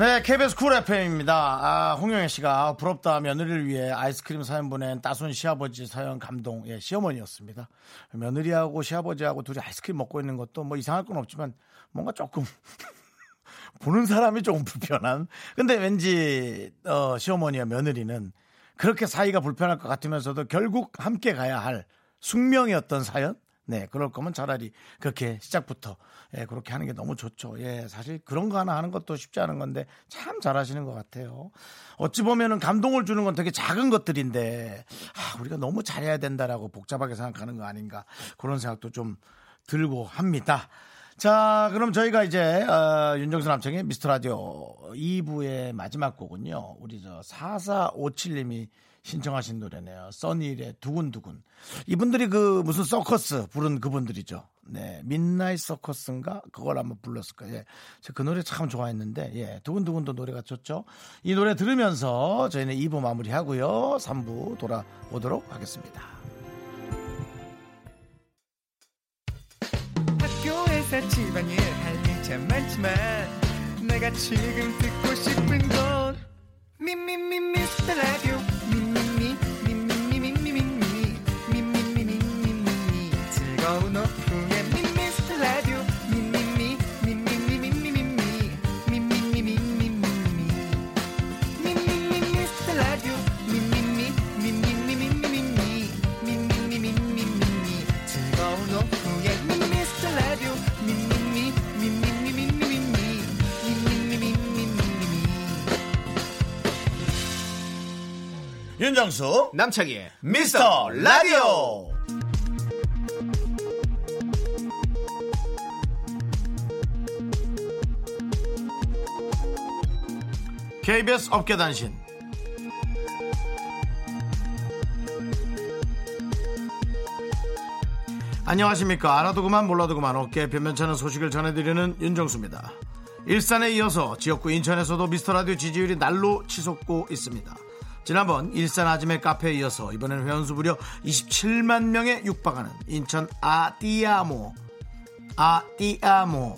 네, KBS 쿨 FM입니다. 아, 홍영애 씨가 부럽다 며느리를 위해 아이스크림 사연 보낸 따순 시아버지 사연 감동, 예, 시어머니였습니다. 며느리하고 시아버지하고 둘이 아이스크림 먹고 있는 것도 뭐 이상할 건 없지만 뭔가 조금 보는 사람이 조금 불편한. 근데 왠지 어, 시어머니와 며느리는 그렇게 사이가 불편할 것 같으면서도 결국 함께 가야 할 숙명이었던 사연. 네, 그럴 거면 차라리 그렇게 시작부터 예, 그렇게 하는 게 너무 좋죠. 예, 사실 그런 거 하나 하는 것도 쉽지 않은 건데 참 잘하시는 것 같아요. 어찌 보면은 감동을 주는 건 되게 작은 것들인데 아, 우리가 너무 잘해야 된다라고 복잡하게 생각하는 거 아닌가 그런 생각도 좀 들고 합니다. 자, 그럼 저희가 이제 어, 윤정수 남청의 미스터 라디오 2부의 마지막 곡은요. 우리 저 4457님이 신청하신 노래네요. 써니의 두근두근. 이분들이 그 무슨 서커스 부른 그분들이죠. 네, 민나잇 서커스인가 그걸 한번 불렀을 거예요. 예. 제가 그 노래 참 좋아했는데 예, 두근두근도 노래가 좋죠. 이 노래 들으면서 저희는 2부 마무리하고요. 3부 돌아오도록 하겠습니다. 학교에서 집안일 할일참 많지만 내가 지금 듣고 싶은 건 미미미 미스터 라디오 윤정수 남창희의 미스터 라디오. KBS 업계단신. 안녕하십니까. 알아도 그만 몰라도 그만 어깨 변변찮은 소식을 전해드리는 윤정수입니다. 일산에 이어서 지역구 인천에서도 미스터라디오 지지율이 날로 치솟고 있습니다 지난번 일산 아지매 카페에 이어서 이번엔 회원수 무려 27만 명에 육박하는 인천 아띠아모 아띠아모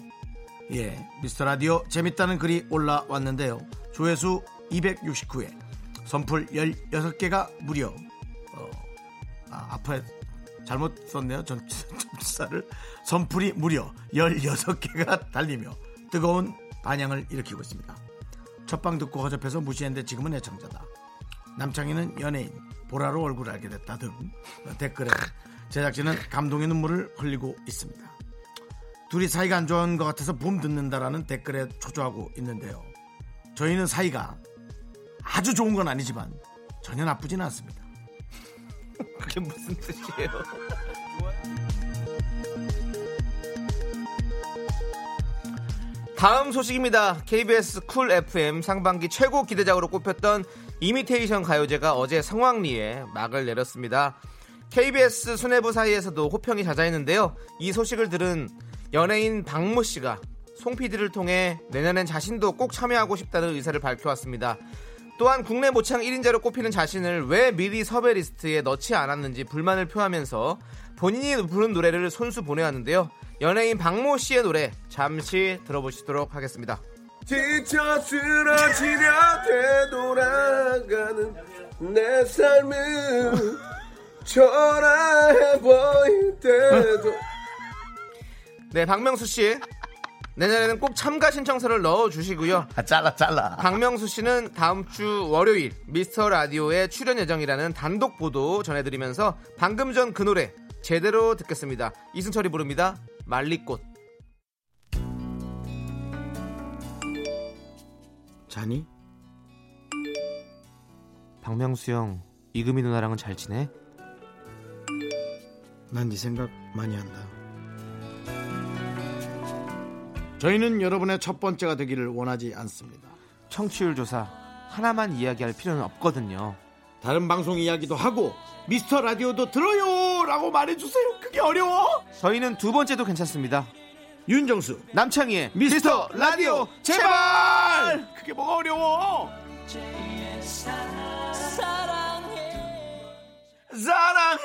예 미스터 라디오 재밌다는 글이 올라왔는데요 조회수 269회 선풀 16개가 무려 어, 아, 앞에 잘못 썼네요. 전, 전사를 선풀이 무려 16개가 달리며 뜨거운 반향을 일으키고 있습니다. 첫방 듣고 허접해서 무시했는데 지금은 애청자다. 남창희는 연예인 보라로 얼굴을 알게 됐다 등 댓글에 제작진은 감동의 눈물을 흘리고 있습니다. 둘이 사이가 안 좋은 것 같아서 붐 듣는다라는 댓글에 초조하고 있는데요. 저희는 사이가 아주 좋은 건 아니지만 전혀 나쁘지는 않습니다. 그게 무슨 뜻이에요? 다음 소식입니다. KBS 쿨 FM 상반기 최고 기대작으로 꼽혔던 이미테이션 가요제가 어제 성황리에 막을 내렸습니다. KBS 수뇌부 사이에서도 호평이 자자했는데요. 이 소식을 들은 연예인 박모 씨가 송 PD를 통해 내년엔 자신도 꼭 참여하고 싶다는 의사를 밝혀왔습니다. 또한 국내 모창 1인자로 꼽히는 자신을 왜 미리 섭외 리스트에 넣지 않았는지 불만을 표하면서 본인이 부른 노래를 손수 보내왔는데요. 연예인 박모 씨의 노래 잠시 들어보시도록 하겠습니다. 지쳐 쓰러지려 되돌아가는 내 삶은 초라해 보일 때도 네, 박명수 씨. 내년에는 꼭 참가 신청서를 넣어 주시고요. 아, 잘라 잘라. 박명수 씨는 다음 주 월요일 미스터 라디오에 출연 예정이라는 단독 보도 전해드리면서 방금 전 그 노래 제대로 듣겠습니다. 이승철이 부릅니다. 말리꽃. 자니? 박명수 형, 이금희 누나랑은 잘 지내? 난 네 생각 많이 한다. 저희는 여러분의 첫 번째가 되기를 원하지 않습니다. 청취율 조사 하나만 이야기할 필요는 없거든요. 다른 방송 이야기도 하고 미스터 라디오도 들어요라고 말해주세요. 그게 어려워? 저희는 두 번째도 괜찮습니다. 윤정수 남창희의 미스터 라디오 제발 그게 뭐가 어려워? 사랑해.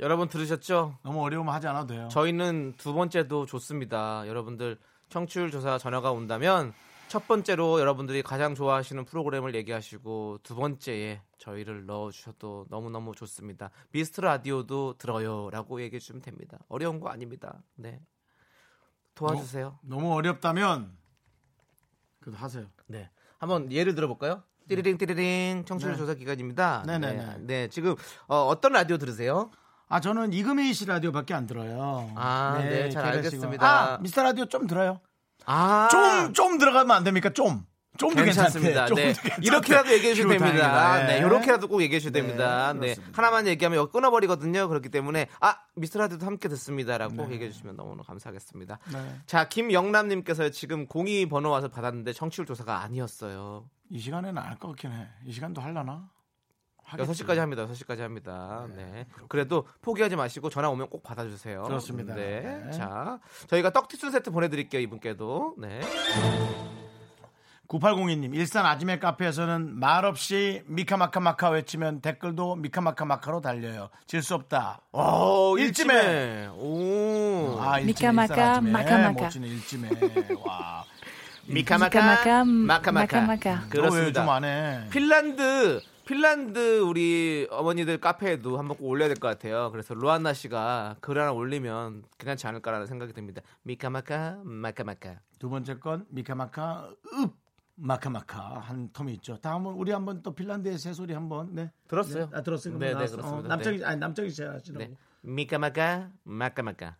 여러분 들으셨죠? 너무 어려우면 하지 않아도 돼요. 저희는 두 번째도 좋습니다. 여러분들 청취율 조사 전화가 온다면 첫 번째로 여러분들이 가장 좋아하시는 프로그램을 얘기하시고 두 번째에 저희를 넣어주셔도 너무너무 좋습니다. 미스트 라디오도 들어요라고 얘기해 주시면 됩니다. 어려운 거 아닙니다. 네. 도와주세요. 너 무 어렵다면 그래도 하세요. 네. 한번 예를 들어볼까요? 띠리링 띠리링 청취율 네. 조사 기간입니다. 네네네. 네. 네. 지금 어, 떤 라디오 들으세요? 아 저는 이금희 씨 라디오밖에 안 들어요. 아, 네, 잘 KBS 가. 알겠습니다. 아 미스터 라디오 좀 들어요. 아, 좀 좀 들어가면 안 됩니까? 좀. 좀도 괜찮습니다. 괜찮대. 네. 이렇게라도 얘기해 그리고 됩니다. 네. 네. 이렇게라도 꼭 얘기해 주셔야 네, 됩니다. 네. 그렇습니다. 하나만 얘기하면 이거 끊어버리거든요. 그렇기 때문에 아 미스터라디오도 함께 듣습니다라고 꼭 네. 얘기해 주시면 너무너무 감사하겠습니다. 네. 자 김영남님께서 지금 공이 번호 와서 받았는데 청취율 조사가 아니었어요. 이 시간에는 안 할 것 같긴 해. 이 시간도 하려나? 하겠지. 6시까지 합니다. 6시까지 합니다. 네. 그래도 포기하지 마시고 전화 오면 꼭 받아 주세요. 그렇습니다. 네. 네. 자, 저희가 떡티순 세트 보내 드릴게요. 이분께도. 네. 9802님 일산 아지매 카페에서는 말없이 미카마카마카 외치면 댓글도 미카마카마카로 달려요. 질 수 없다. 어, 일찜에. 오. 아, 미카마카. 마카마카. 멋지네 일찜에. 와. 미카마카, 마카마카. 마카마카. 그렇습니다. 요즘 안 해? 핀란드 핀란드 우리 어머니들 카페에도 한번 꼭 올려야 될 것 같아요. 그래서 로안나 씨가 글 하나 올리면 괜찮지 않을까라는 생각이 듭니다. 미카마카 마카마카. 두 번째 건 미카마카 읍 마카마카 한 텀이 있죠. 다음은 우리 한번 또 핀란드의 새소리 한번 네 들었어요? 네, 아 들었어요. 네, 네. 그렇습니다. 어, 남정이 아니 남정이 씨 하시라고. 네. 미카마카 마카마카.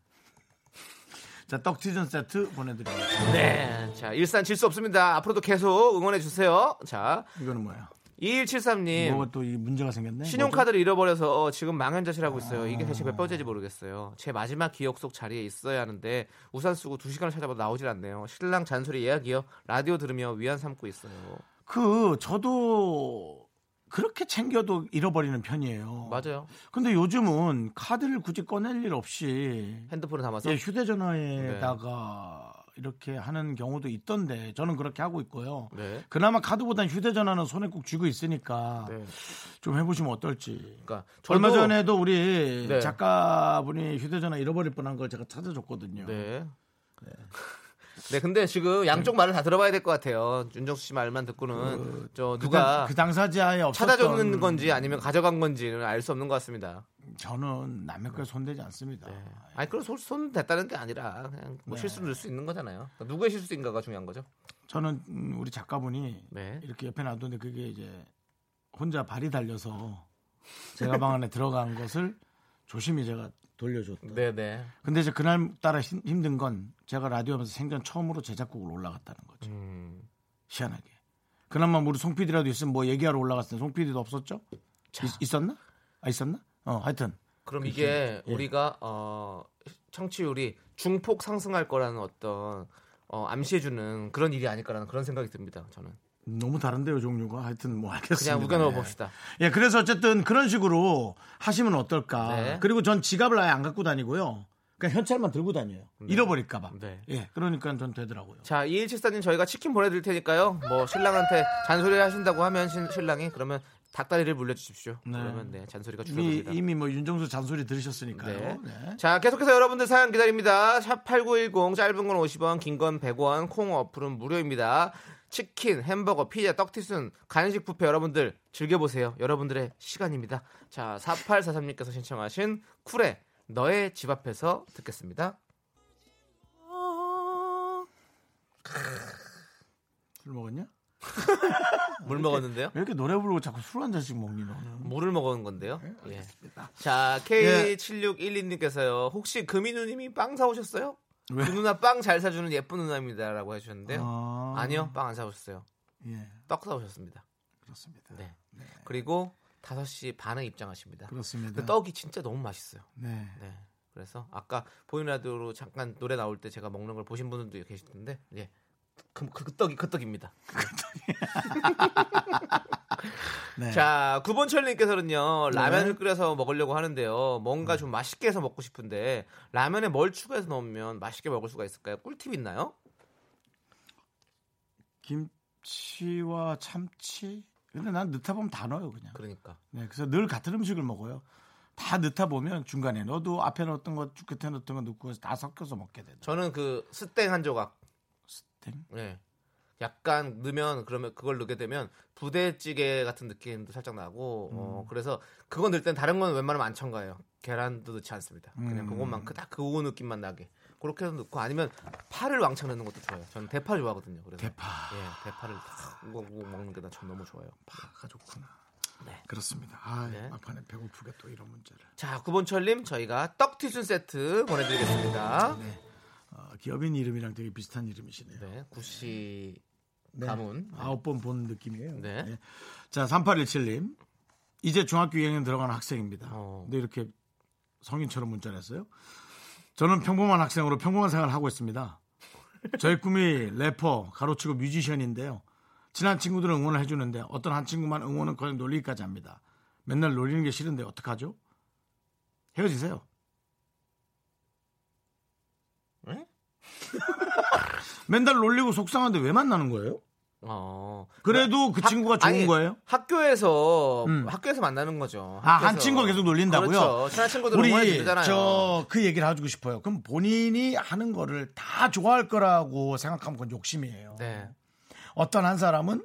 자 떡티전 세트 보내드립니다. 네. 자, 일산 질 수 없습니다. 앞으로도 계속 응원해 주세요. 자, 이거는 뭐야? 2173님. 뭐가 또 이 문제가 생겼네. 신용카드를 잃어버려서 지금 망연자실하고 있어요. 이게 대체 몇 번째인지 모르겠어요. 제 마지막 기억 속 자리에 있어야 하는데 우산 쓰고 두 시간을 찾아봐도 나오질 않네요. 신랑 잔소리 예약이요. 라디오 들으며 위안 삼고 있어요. 그 저도 그렇게 챙겨도 잃어버리는 편이에요. 맞아요. 근데 요즘은 카드를 굳이 꺼낼 일 없이 핸드폰을 담아서 예, 휴대전화에다가 이렇게 하는 경우도 있던데 저는 그렇게 하고 있고요. 네. 그나마 카드보단 휴대전화는 손에 꼭 쥐고 있으니까 네. 좀 해보시면 어떨지. 그러니까 얼마 저도- 전에도 우리 네. 작가분이 휴대전화 잃어버릴 뻔한 걸 제가 찾아줬거든요. 네. 네, 근데 지금 양쪽 말을 다 들어봐야 될 것 같아요. 윤정수 씨 말만 듣고는 저 그, 누가 당- 그 당사자에 없었던 찾아줬는 건지 아니면 가져간 건지는 알 수 없는 것 같습니다. 저는 남의 거에 손대지 않습니다. 네. 아니 그럼 손, 손 댔다는 게 아니라 그냥 뭐 네. 실수를 낼수 있는 거잖아요. 그러니까 누구의 실수인가가 중요한 거죠. 저는 음, 우리 작가분이 네. 이렇게 옆에 놔뒀는데 그게 이제 혼자 발이 달려서 제 가 방 안에 들어간 것을 조심히 제가 돌려줬다. 네, 네. 근데 이제 그날 따라 힘- 힘든 건 제가 라디오하면서 생전 처음으로 제작국을 올라갔다는 거죠. 음. 희한하게. 그나마 우리 송 PD라도 있으면 뭐 얘기하러 올라갔을 때송 PD도 없었죠? 있, 었나 아 있었나? 어 하여튼 그럼 이게 예. 우리가 어 청취율이 중폭 상승할 거라는 어떤 어, 암시해주는 그런 일이 아닐까라는 그런 생각이 듭니다. 저는 너무 다른데요 종류가 하여튼 뭐 알겠습니다. 그냥 우겨넣어 예. 봅시다. 예, 그래서 어쨌든 그런 식으로 하시면 어떨까. 네. 그리고 전 지갑을 아예 안 갖고 다니고요. 그냥 현찰만 들고 다녀요. 잃어버릴까봐. 네. 예, 그러니까 전 되더라고요. 자, 2174님 저희가 치킨 보내드릴 테니까요. 뭐 신랑한테 잔소리 하신다고 하면 신, 신랑이 그러면 닭다리를 물려주십시오. 네. 그러면 네 잔소리가 이미, 줄어듭니다. 이미 뭐 윤정수 잔소리 들으셨으니까요. 네. 네. 자, 계속해서 여러분들 사연 기다립니다. 샵 8910 짧은 건 50원, 긴 건 100원, 콩 어플은 무료입니다. 치킨, 햄버거, 피자, 떡튀순, 간식 뷔페 여러분들 즐겨보세요. 여러분들의 시간입니다. 자, 4843님께서 신청하신 쿨의 너의 집 앞에서 듣겠습니다. 술 먹었냐? 물 먹었는데요? 왜 이렇게 노래 부르고 자꾸 술 한 잔씩 먹니 너는? 물을 먹은 건데요. 네, 예. 자, 예. K7612님께서요. 혹시 금이누님이 빵 사오셨어요? 왜? 그 누나 빵 잘 사주는 예쁜 누나입니다라고 해주셨는데요. 아. 아니요, 빵 안 사오셨어요. 예, 떡 사오셨습니다. 그렇습니다. 네. 그리고 5시 반에 입장하십니다. 그렇습니다. 그 떡이 진짜 너무 맛있어요. 네. 네. 그래서 아까 보이는 라디오로 잠깐 노래 나올 때 제가 먹는 걸 보신 분들도 계실 텐데, 예. 그, 그, 그 떡이 그 떡입니다. 네. 자, 9번 철님께서는요, 네. 라면을 끓여서 먹으려고 하는데요. 뭔가 좀 맛있게 해서 먹고 싶은데, 라면에 뭘 추가해서 넣으면 맛있게 먹을 수가 있을까요? 꿀팁 있나요? 김치와 참치. 근데 난 넣다 보면 다 넣어요 그냥. 그러니까. 네, 그래서 늘 같은 음식을 먹어요. 다 넣다 보면 중간에 넣어도 앞에 넣었던 거, 끝에 넣었던 거 넣고 다 섞여서 먹게 되죠. 저는 그 스땡 한 조각, 스탱. 예. 약간 넣으면, 그러면 그걸 넣게 되면 부대찌개 같은 느낌도 살짝 나고, 어, 그래서 그거 넣을 땐 다른 건 웬만하면 안 첨가해요. 계란도 넣지 않습니다. 그냥 음. 그것만, 그- 딱 그거 느낌만 나게. 그렇게 해서 넣고 아니면 파를 왕창 넣는 것도 좋아요. 저는 대파 좋아하거든요. 그래서 대파. 예, 대파를 탁 우걱우걱 먹는 게전 너무 좋아요. 파가 좋구나. 네. 그렇습니다. 아, 네. 막판에 배고프게 또 이런 문제를. 자, 구본철님 저희가 떡 튀순 세트 보내드리겠습니다. 네. 어, 기업인 이름이랑 되게 비슷한 이름이시네요. 네, 구씨 네. 가문. 아홉 번 본 느낌이에요. 네. 자, 3817님. 이제 중학교 2학년 들어가는 학생입니다. 어. 근데 이렇게 성인처럼 문자를 했어요. 저는 평범한 학생으로 평범한 생활을 하고 있습니다. 저의 꿈이 래퍼, 가로치고 뮤지션인데요. 친한 친구들은 응원을 해주는데 어떤 한 친구만 응원은 거의 놀리기까지 합니다. 맨날 놀리는 게 싫은데 어떡하죠? 헤어지세요. 맨날 놀리고 속상한데 왜 만나는 거예요? 어. 그래도 그 친구가 좋은 아니, 거예요? 학교에서 음. 학교에서 만나는 거죠. 아, 한 학교에서. 친구가 계속 놀린다고요? 그렇죠. 친한 친구들 응원해 주잖아요. 저 그 얘기를 해주고 싶어요. 그럼 본인이 하는 거를 다 좋아할 거라고 생각하면 그건 욕심이에요. 네. 어떤 한 사람은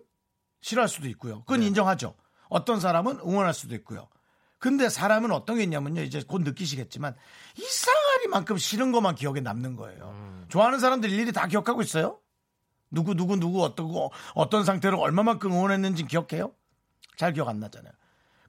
싫어할 수도 있고요. 그건 네. 인정하죠. 어떤 사람은 응원할 수도 있고요. 근데 사람은 어떤 게 있냐면요. 이제 곧 느끼시겠지만 이상하리만큼 싫은 것만 기억에 남는 거예요. 음. 좋아하는 사람들 일일이 다 기억하고 있어요? 누구 누구 누구 어떠고 어떤 상태로 얼마만큼 응원했는지 기억해요? 잘 기억 안 나잖아요.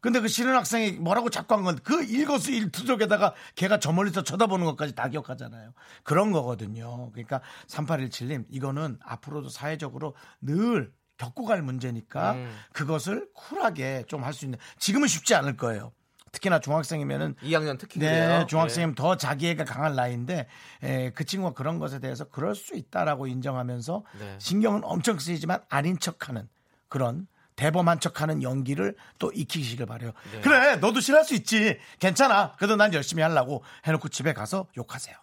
근데 그 싫은 학생이 뭐라고 자꾸 한 건 그 일거수 일투족에다가 걔가 저 멀리서 쳐다보는 것까지 다 기억하잖아요. 그런 거거든요. 그러니까 3817님 이거는 앞으로도 사회적으로 늘 겪고 갈 문제니까 음. 그것을 쿨하게 좀 할 수 있는 지금은 쉽지 않을 거예요. 특히나 중학생이면은 2학년 특히 네, 그래요. 중학생이면 더 자기애가 강한 나이인데 에, 그 친구가 그런 것에 대해서 그럴 수 있다라고 인정하면서 네. 신경은 엄청 쓰이지만 아닌 척하는 그런 대범한 척하는 연기를 또 익히시길 바래요. 네. 그래, 너도 싫어할 수 있지. 괜찮아. 그래도 난 열심히 하려고 해놓고 집에 가서 욕하세요.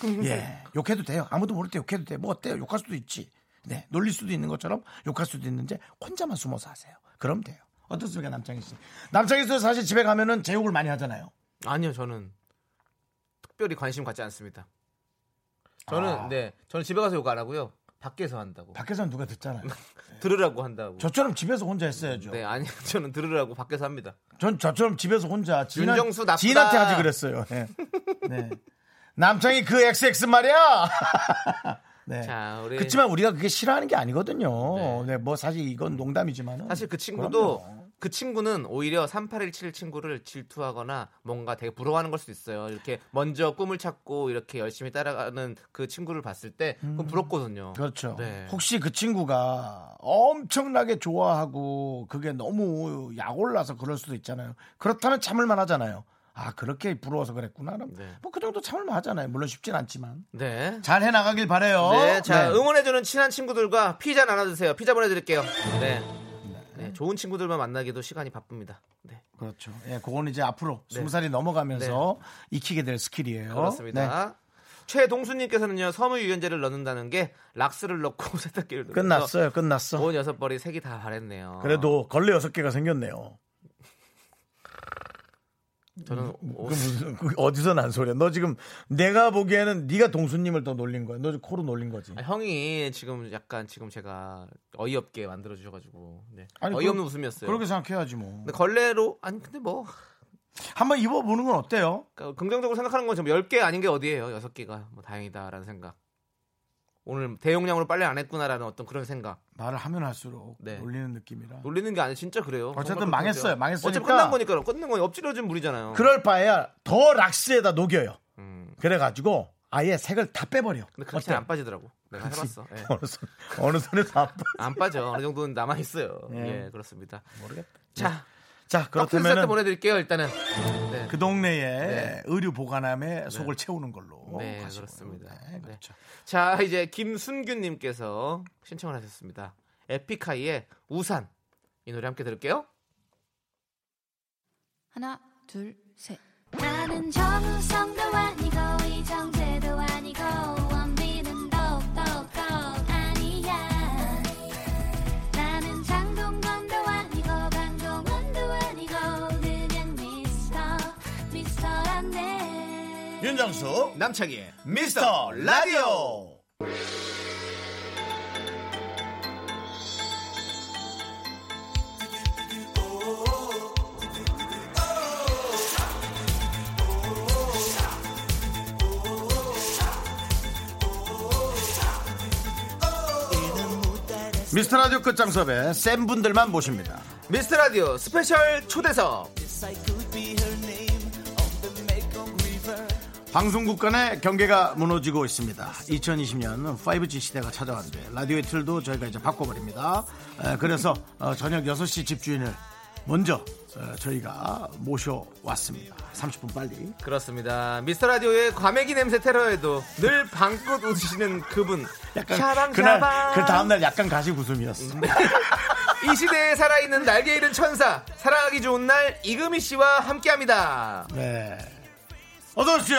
예, 욕해도 돼요. 아무도 모를 때 욕해도 돼. 뭐 어때요? 욕할 수도 있지. 네, 놀릴 수도 있는 것처럼 욕할 수도 있는데 혼자만 숨어서 하세요. 그럼 돼요. 어떻습니까, 남창희 씨? 남창희 씨도 사실 집에 가면은 제 욕을 많이 하잖아요. 아니요, 저는 특별히 관심 갖지 않습니다. 저는 아. 네, 저는 집에 가서 욕 안 하고요. 밖에서 한다고. 밖에서는 누가 듣잖아요. 들으라고 한다고. 저처럼 집에서 혼자 했어야죠. 네, 아니 저는 들으라고 밖에서 합니다. 전 저처럼 집에서 혼자 지인, 윤정수 나쁘다. 지인한테 하지 그랬어요. 네. 네. 남창이 그 XX 말이야. 네. 자, 우리 그렇지만 우리가 그게 싫어하는 게 아니거든요. 네. 네. 뭐 사실 이건 농담이지만은 사실 그 친구도 그럼요. 그 친구는 오히려 3817 친구를 질투하거나 뭔가 되게 부러워하는 걸 수도 있어요. 이렇게 먼저 꿈을 찾고 이렇게 열심히 따라가는 그 친구를 봤을 때 그건 부럽거든요. 그렇죠. 네. 혹시 그 친구가 엄청나게 좋아하고 그게 너무 약올라서 그럴 수도 있잖아요. 그렇다면 참을 만 하잖아요. 아 그렇게 부러워서 그랬구나. 네. 뭐그 정도 참을만 하잖아요. 물론 쉽진 않지만 네. 잘 해나가길 바래요. 네, 자 네. 응원해주는 친한 친구들과 피자 나눠주세요. 피자 보내드릴게요. 네. 네, 좋은 친구들만 만나기도 시간이 바쁩니다. 네, 그렇죠. 예, 그거는 이제 앞으로 네. 스무 살이 넘어가면서 익히게 될 스킬이에요. 네. 그렇습니다. 최동수님께서는요 섬유 유연제를 넣는다는 게 락스를 넣고 세탁기를 넣어서 끝났어요. 끝났어. 옷 여섯 벌이 색이 다 바랬네요. 그래도 걸레 여섯 개가 생겼네요. 저는 그 옷- 무슨 그 어디서 난 소리야? 너 지금 내가 보기에는 네가 동수님을 더 놀린 거야. 너 지금 코로 놀린 거지. 아, 형이 지금 약간 지금 제가 어이없게 만들어 주셔가지고 네. 아니, 어이없는 그- 웃음이었어요. 그렇게 생각해야지 뭐. 근데 걸레로 아니 근데 뭐 한번 입어보는 건 어때요? 그러니까 긍정적으로 생각하는 건 지금 10개 아닌 게 어디예요? 6개가 뭐 다행이다라는 생각. 오늘 대용량으로 빨래 안 했구나라는 어떤 그런 생각. 말을 하면 할수록 네. 놀리는 느낌이라. 놀리는 게 아니라 진짜 그래요. 어쨌든 망했어요. 망했으니까. 어차피 끝난 거니까요. 끝난 건 엎질러진 물이잖아요. 그럴 바에야 더 락스에다 녹여요. 음. 그래가지고 아예 색을 다 빼버려. 근데 그렇게? 안 빠지더라고. 내가 해봤어. 예. 어느 손 어느 손에서 안 빠져. 안 빠져. 어느 정도는 남아 있어요. 예. 예, 그렇습니다. 모르겠다. 자, 자 커피 세트 그렇다면 보내드릴게요. 일단은. 네. 그 동네에 네. 의류 보관함에 속을 채우는 걸로. 네, 가시고요. 그렇습니다. 네, 네. 그렇죠. 자, 이제 김순규님께서 신청을 하셨습니다. 에픽하이의 우산. 이 노래 함께 들을게요. 하나, 둘, 셋. 나는 정우성도 아니고 윤정수 남창희의 미스터 라디오. 미스터 라디오 끝장 섭외 센 분들만 모십니다. 미스터 라디오 스페셜 초대석. 방송국 간의 경계가 무너지고 있습니다. 2020년 5G 시대가 찾아왔는데 라디오의 틀도 저희가 이제 바꿔버립니다. 에, 그래서 어, 저녁 6시 집주인을 먼저 어, 저희가 모셔왔습니다. 30분 빨리. 그렇습니다. 미스터 라디오의 과메기 냄새 테러에도 늘 방긋 웃으시는 그분. 약간 샤방 그날 샤방. 그 다음날 약간 가시 웃음이었어. 이 시대에 살아있는 날개 잃은 천사. 사랑하기 좋은 날 이금희 씨와 함께합니다. 네. 어서 오십시오.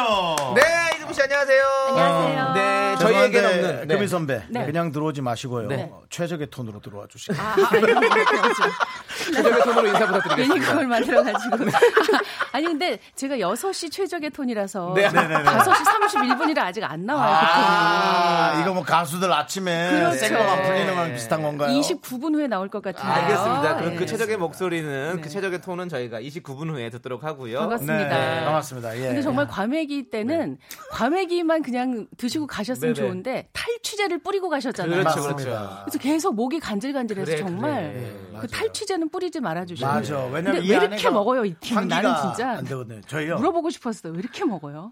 네, 이금희 씨 안녕하세요. 안녕하세요. 네, 저희에게는 없는. 네. 금희 선배 네. 그냥 들어오지 마시고요. 네. 최적의 톤으로 들어와 주시고. 아, 아니죠. 최적의 톤으로 인사 괜히 부탁드리겠습니다. 그걸 만들어가지고. 아니, 근데 제가 6시 최적의 톤이라서 네. 네네네. 5시 31분이라 아직 안 나와요. 그 아, 이거 뭐 가수들 아침에 그렇죠. 풀리는 거랑 비슷한 건가요? 톤이. 29분 후에 나올 것 같은데요. 알겠습니다. 그럼 네. 그 최적의 목소리는 네. 그 최적의 톤은 저희가 29분 후에 듣도록 하고요. 반갑습니다. 네, 반갑습니다. 예. 근데 정말 과메기 때는 과메기만 그냥 드시고 가셨으면. 좋은데 탈취제를 뿌리고 가셨잖아요. 그렇죠, 맞습니다. 그렇죠. 그래서 계속 목이 간질간질해서 그래, 정말 그래. 그 탈취제는 뿌리지 말아주시고. 맞아. 왜냐면 왜 이렇게 안에가 먹어요 이 팀? 나는 진짜 안 되거든요. 저희요. 물어보고 싶었어요. 왜 이렇게 먹어요?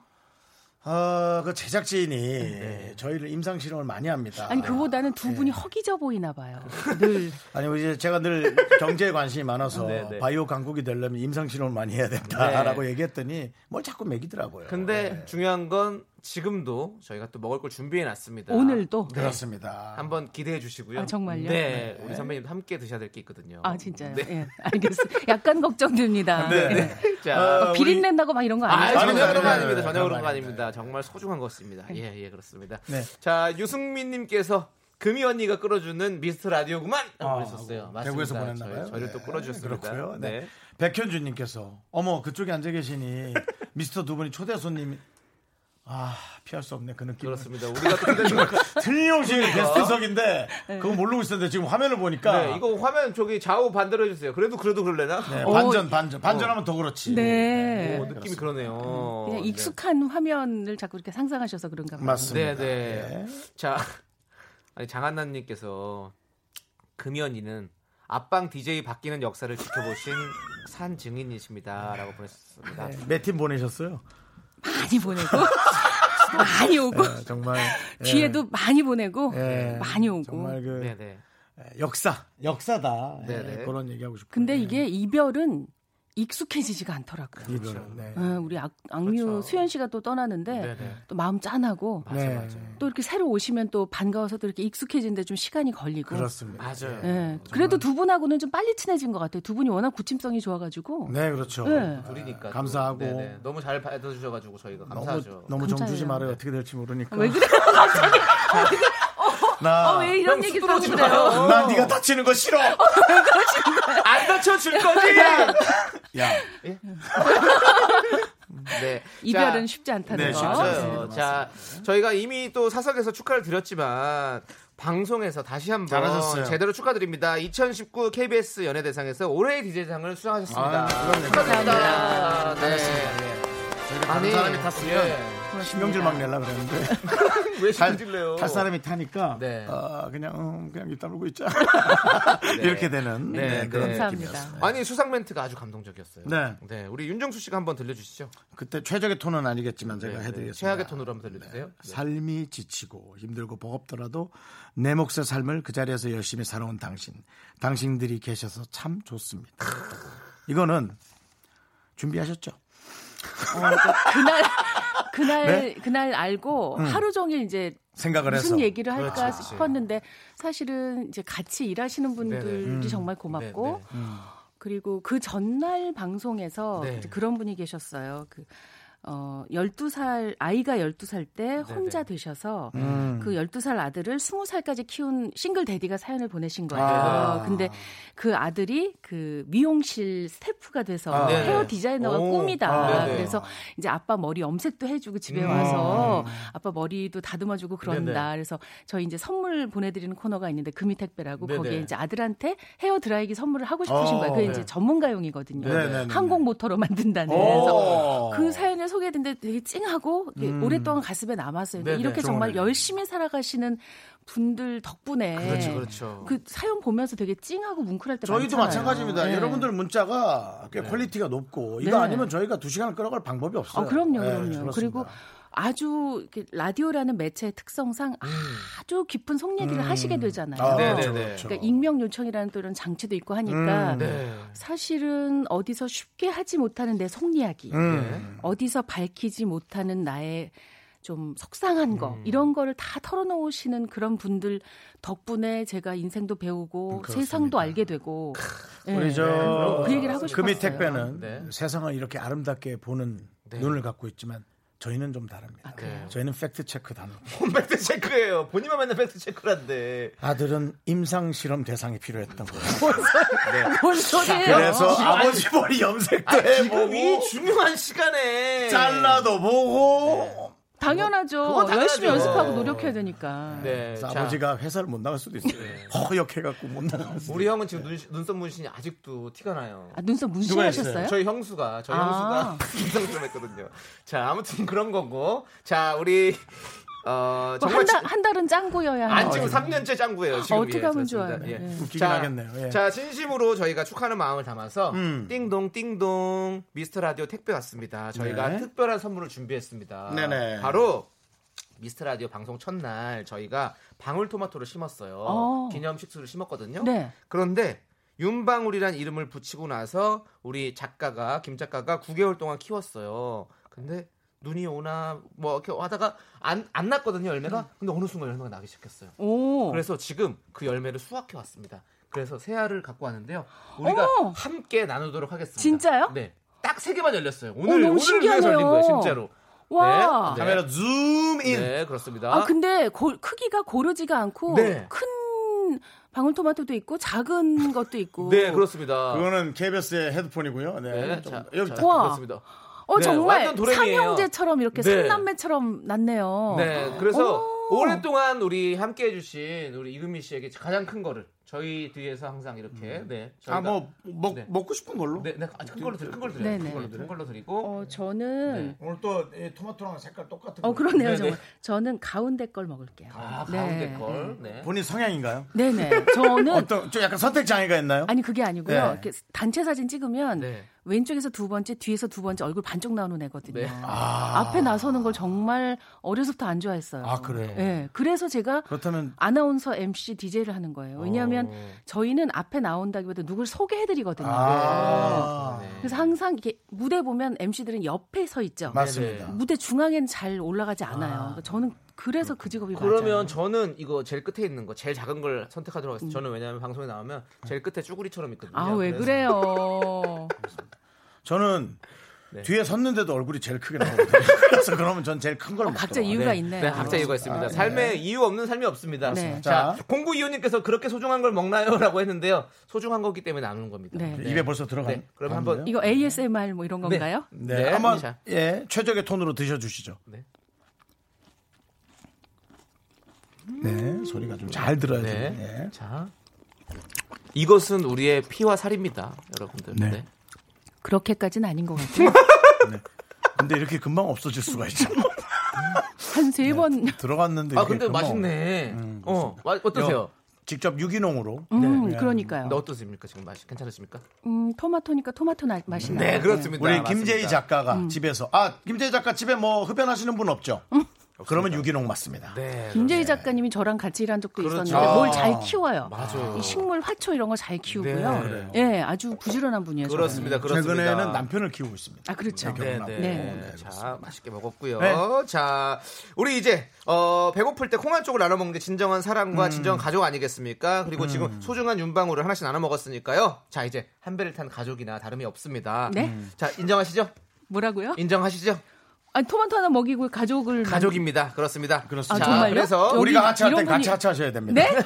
어, 그 제작진이 저희를 임상 실험을 많이 합니다. 아니 그보다는 두 분이 허기져 보이나 봐요. 늘 아니 이제 제가 늘 경제에 관심이 많아서 네, 네. 바이오 강국이 되려면 임상 실험을 많이 해야 된다라고 얘기했더니 뭘 자꾸 먹이더라고요. 근데 네. 중요한 건 지금도 저희가 또 먹을 걸 준비해 놨습니다. 오늘도 그렇습니다. 한번 기대해 주시고요. 아, 정말요? 네, 우리 선배님도 함께 드셔야 될 게 있거든요. 아 진짜요? 네. 예, 알겠어요. 약간 걱정됩니다. 네, 예. 네. 자, 어, 비린 우리- 낸다고 막 이런 거 아, 아니죠? 전혀. 그런 거 아닙니다. 전혀 그런 거 아닙니다. 정말 소중한 것입니다. 예, 예, 그렇습니다. 네. 자, 유승민님께서 금이 언니가 끌어주는 미스터 라디오구만 아, 보내셨어요. 맞습니다. 대구에서 보냈나봐요. 저희, 를또 네, 끌어주셨습니다. 그렇고요. 네. 네. 백현주님께서 어머 그쪽에 앉아 계시니 미스터 두 분이 초대 손님 아 피할 수 없네 그 느낌. 그렇습니다. 우리가 또 틀림없이 게스트석인데 그거 모르고 있었는데 지금 화면을 보니까 네, 이거 화면 저기 좌우 반대로 해주세요. 그래도 그래도 그럴래나? 네, 어, 반전 반전 반전하면 더 그렇지. 네. 오, 느낌이 그러네요. 그냥 네. 익숙한 화면을 자꾸 이렇게 상상하셔서 그런가 봐요. 맞습니다. 네, 네. 자, 아니 장한나님께서 금이 언니는 앞방 DJ 바뀌는 역사를 지켜보신 산 증인이십니다라고 보냈습니다. 네, 몇팀 보내셨어요? 많이 보내고 많이 오고 네, 정말 예, 뒤에도 많이 보내고 예, 많이 오고. 정말 그 네, 네. 예, 역사 역사다 예, 네, 네. 그런 얘기하고 싶어요. 근데 예, 이게 이별은 익숙해지지가 않더라고요. 이별은, 네. 어, 우리 악, 악뮤 그렇죠. 수현 씨가 또 떠나는데 네, 네. 또 마음 짠하고 네, 또 이렇게 새로 오시면 또 반가워서 또 이렇게 익숙해지는데 좀 시간이 걸리고. 그렇습니다. 맞아요. 예. 그래도 두 분하고는 좀 빨리 친해진 것 같아요. 두 분이 워낙 구침성이 좋아가지고. 네, 그렇죠. 네. 둘이니까. 또. 감사하고. 네, 네. 너무 잘 받아주셔가지고 저희가 너무 감사하죠. 너무 정 주지 감사해요. 말아요. 어떻게 될지 모르니까. 왜 그래요? 갑자기 나, 어, 왜 이런 형 얘기 또 그래요? 마요. 나 네가 다치는 거 싫어. 안 다쳐줄 거지? 야, 네. 이별은 자, 쉽지 않다는 네, 거. 쉽지 않습니다. 맞아요. 자, 저희가 이미 또 사석에서 축하를 드렸지만 방송에서 다시 한번 잘하셨어요. 제대로 축하드립니다. 2019 KBS 연예대상에서 올해의 DJ상을 수상하셨습니다. 아, 그럼요. 축하드립니다. 네. 저희가 아니, 사람이 탔으면 예. 신경질 막 내려 그랬는데 왜 탈, 신질래요? 탈 사람이 타니까 네. 어, 그냥 음, 그냥 입 다물고 있자 이렇게 되는 네, 네, 그런 네. 감사합니다. 느낌이었어요. 아니 수상 멘트가 아주 감동적이었어요. 네. 우리 윤정수 씨가 한번 들려주시죠. 그때 최적의 톤은 아니겠지만 제가 네, 네. 해드리겠습니다. 최악의 톤으로 한번 들려주세요. 네. 삶이 지치고 힘들고 버겁더라도 내 몫의 삶을 그 자리에서 열심히 살아온 당신, 당신들이 계셔서 참 좋습니다. 이거는 준비하셨죠? 어, 그- 그날 그날 네? 그날 알고 하루 종일 이제 생각을 무슨 해서 얘기를 할까 그렇지, 그렇지. 싶었는데 사실은 이제 같이 일하시는 분들이 네네. 정말 고맙고 네, 네. 그리고 그 전날 방송에서 네. 그런 분이 계셨어요. 그 어, 12살, 아이가 12살 때 혼자 되셔서 음. 그 12살 아들을 20살까지 키운 싱글 데디가 사연을 보내신 거예요. 아. 근데 그 아들이 그 미용실 스태프가 돼서 아. 네네. 헤어 디자이너가 오. 꿈이다. 아, 네네. 그래서 이제 아빠 머리 염색도 해주고 집에 음. 와서 아빠 머리도 다듬어주고 그런다. 네네. 그래서 저희 이제 선물 보내드리는 코너가 있는데 금이택배라고 네네. 거기에 이제 아들한테 헤어 드라이기 선물을 하고 싶으신 어, 거예요. 그게 네. 이제 전문가용이거든요. 네네네. 항공 모터로 만든다는. 오. 그래서 그 사연을 소개했는데 되게 찡하고 음. 오랫동안 가슴에 남았어요. 네네. 이렇게 정말 좋은 열심히 살아가시는 분들 덕분에 그렇죠, 그렇죠. 그 사연 보면서 되게 찡하고 뭉클할 때 저희도 많잖아요. 마찬가지입니다. 네. 여러분들 문자가 꽤 퀄리티가 높고 이거 네. 아니면 저희가 두 시간을 끌어갈 방법이 없어요. 아, 그럼요, 네, 그럼요. 그렇습니다. 그리고 아주 라디오라는 매체의 특성상 아주 깊은 속 얘기를 음. 하시게 되잖아요. 아, 네네네. 그렇죠, 그렇죠. 그러니까 익명 요청이라는 또 이런 장치도 있고 하니까 음, 네. 사실은 어디서 쉽게 하지 못하는 내 속 이야기, 음. 어디서 밝히지 못하는 나의 좀 속상한 거 음. 이런 거를 다 털어놓으시는 그런 분들 덕분에 제가 인생도 배우고 그렇습니다. 세상도 알게 되고 예. 우리 저그 얘기를 하고 싶었어요. 금이 택배는 네. 세상을 이렇게 아름답게 보는 네. 눈을 갖고 있지만 저희는 좀 다릅니다. 그래요? 저희는 팩트 체크 단어. 팩트 체크예요. 본인만 맨날 팩트 체크란데. 아들은 임상 실험 대상이 필요했던 거예요. 뭔 소리예요? 그래서 아버지 머리 염색도 지금 해보고 이 중요한 시간에 잘라도 보고 당연하죠. 그건 당연하죠. 열심히 연습하고 노력해야 되니까. 네. 자, 아버지가 회사를 못 나갈 수도 있어요. 허역해갖고 못 나갈 수도 우리 형은 지금 눈, 눈썹 문신이 아직도 티가 나요. 아, 눈썹? 문신하셨어요? 저희 형수가 저희 아. 형수가 김성수를 했거든요. 자 아무튼 그런 거고 자 우리 어, 뭐 정말 한, 달, 한 달은 짱구여야 안 하는 지금 거죠. 3년째 짱구예요. 지금 어떻게 예, 하면 그렇습니다. 좋아요. 예. 네. 웃기긴 자, 하겠네요. 예. 자, 진심으로 저희가 축하하는 마음을 담아서 음. 띵동 띵동 미스터 라디오 택배 왔습니다. 저희가 네. 특별한 선물을 준비했습니다. 네네. 바로 미스터 라디오 방송 첫날 저희가 방울토마토를 심었어요. 어. 기념 식수를 심었거든요. 네. 그런데 윤방울이란 이름을 붙이고 나서 우리 작가가 김 작가가 9개월 동안 키웠어요. 근데 눈이 오나 뭐 이렇게 하다가 안, 안 났거든요 열매가. 근데 어느 순간 열매가 나기 시작했어요. 오. 그래서 지금 그 열매를 수확해 왔습니다. 그래서 새 알을 갖고 왔는데요. 우리가 어머! 함께 나누도록 하겠습니다. 진짜요? 네. 딱 세 개만 열렸어요. 오늘 너무 오늘 위해서. 열린 거예요, 진짜로. 와. 네. 카메라 줌인. 네, 그렇습니다. 아 근데 고- 크기가 고르지가 않고 네. 큰 방울토마토도 있고 작은 것도 있고. 네, 그렇습니다. 그거는 KBS의 헤드폰이고요. 네. 네, 좀 자, 여기 자, 와. 그렇습니다. 어 네, 정말. 삼형제처럼 이렇게 네. 삼남매처럼 났네요. 네, 그래서 오. 오랫동안 우리 함께 해주신 우리 이금미 씨에게 가장 큰 거를 저희 뒤에서 항상 이렇게 네, 저희가 아뭐 먹 네. 먹고 싶은 걸로. 네, 네, 아, 큰 걸로 드려, 큰 걸로 드려요. 네네. 큰 걸로, 큰 걸로 드리고 어 저는 네. 오늘 또이 토마토랑 색깔 똑같은. 어 거. 그러네요 네네. 정말. 저는 가운데 걸 먹을게요. 아, 네. 가운데 걸. 네. 본인 성향인가요? 네네. 저는 어떤 좀 약간 선택 장애가 있나요? 아니 그게 아니고요. 네. 이렇게 단체 사진 찍으면 네. 왼쪽에서 두 번째, 뒤에서 두 번째 얼굴 반쪽 나오는 애거든요. 네. 앞에 나서는 걸 정말 어려서부터 안 좋아했어요. 아, 그래요? 네. 그래서 제가 그렇다면 아나운서 MC DJ를 하는 거예요. 왜냐하면 어. 저희는 앞에 나온다기보다 누굴 소개해드리거든요. 아, 네. 그래서 항상 이렇게 무대 보면 MC들은 옆에 서 있죠. 맞습니다. 무대 중앙엔 잘 올라가지 않아요. 저는 그래서 그 직업이 그러면 맞아요. 저는 이거 제일 끝에 있는 거 제일 작은 걸 선택하도록 하겠습니다. 저는 왜냐하면 방송에 나오면 제일 끝에 쭈구리처럼 있거든요. 아 왜 그래요? 저는 네. 뒤에 섰는데도 얼굴이 제일 크게 나오거든요. 그래서 그러면 전 제일 큰 걸 어. 각자 이유가 네. 있네요. 네, 각자 이유가 있습니다. 삶에 이유 없는 삶이 없습니다. 네. 자, 자. 공구 이호님께서 그렇게 소중한 걸 먹나요? 라고 했는데요. 소중한 거기 때문에 나누는 겁니다. 네. 입에 벌써 들어간. 네, 그럼 한번 이거 ASMR 뭐 이런 건가요? 네, 네, 한번 자. 예 최적의 톤으로 드셔주시죠. 네. 네, 소리가 좀 잘 들어야 네. 돼요. 예. 자. 이것은 우리의 피와 살입니다. 여러분들. 네. 네. 그렇게까지는 아닌 것 같아요. 근데 이렇게 금방 없어질 수가 있죠. 한 세 번. 들어갔는데 아, 근데 금방 맛있네. 음, 어, 마- 어떠세요? 직접 유기농으로 음, 네. 그러니까요. 근데 어떠십니까? 지금 맛이 괜찮으십니까? 음, 토마토니까 토마토 나- 맛이 나요. 네, 그렇습니다. 우리 맞습니다. 김재희 작가가 음. 집에서 아 김재희 작가 집에 뭐 흡연하시는 분 없죠? 그러면 유기농 맞습니다. 네. 김재희 작가님이 저랑 같이 일한 적도 그렇죠. 있었는데 뭘 아. 잘 키워요. 맞아요. 이 식물 화초 이런 거잘 키우고요. 네. 예, 아주 부지런한 분이에요. 그렇습니다. 그렇습니다. 최근에는 남편을 키우고 있습니다. 아, 그렇죠. 네, 결혼하고. 네. 네. 자, 맛있게 먹었고요. 네. 자, 우리 이제 어, 배고플 때 콩한 쪽을 나눠 먹는 게 진정한 사랑과 음. 진정한 가족 아니겠습니까? 그리고 지금 소중한 윤방울을 하나씩 나눠 먹었으니까요. 자, 이제 한 배를 탄 가족이나 다름이 없습니다. 네? 자, 인정하시죠? 뭐라고요? 인정하시죠? 아니, 토마토 하나 먹이고 가족을 가족입니다. 그렇습니다. 그렇습니다. 자, 아, 정말요? 그래서 여기 우리가 하차할 땐 이런 같이 분이- 하차하셔야 됩니다. 네?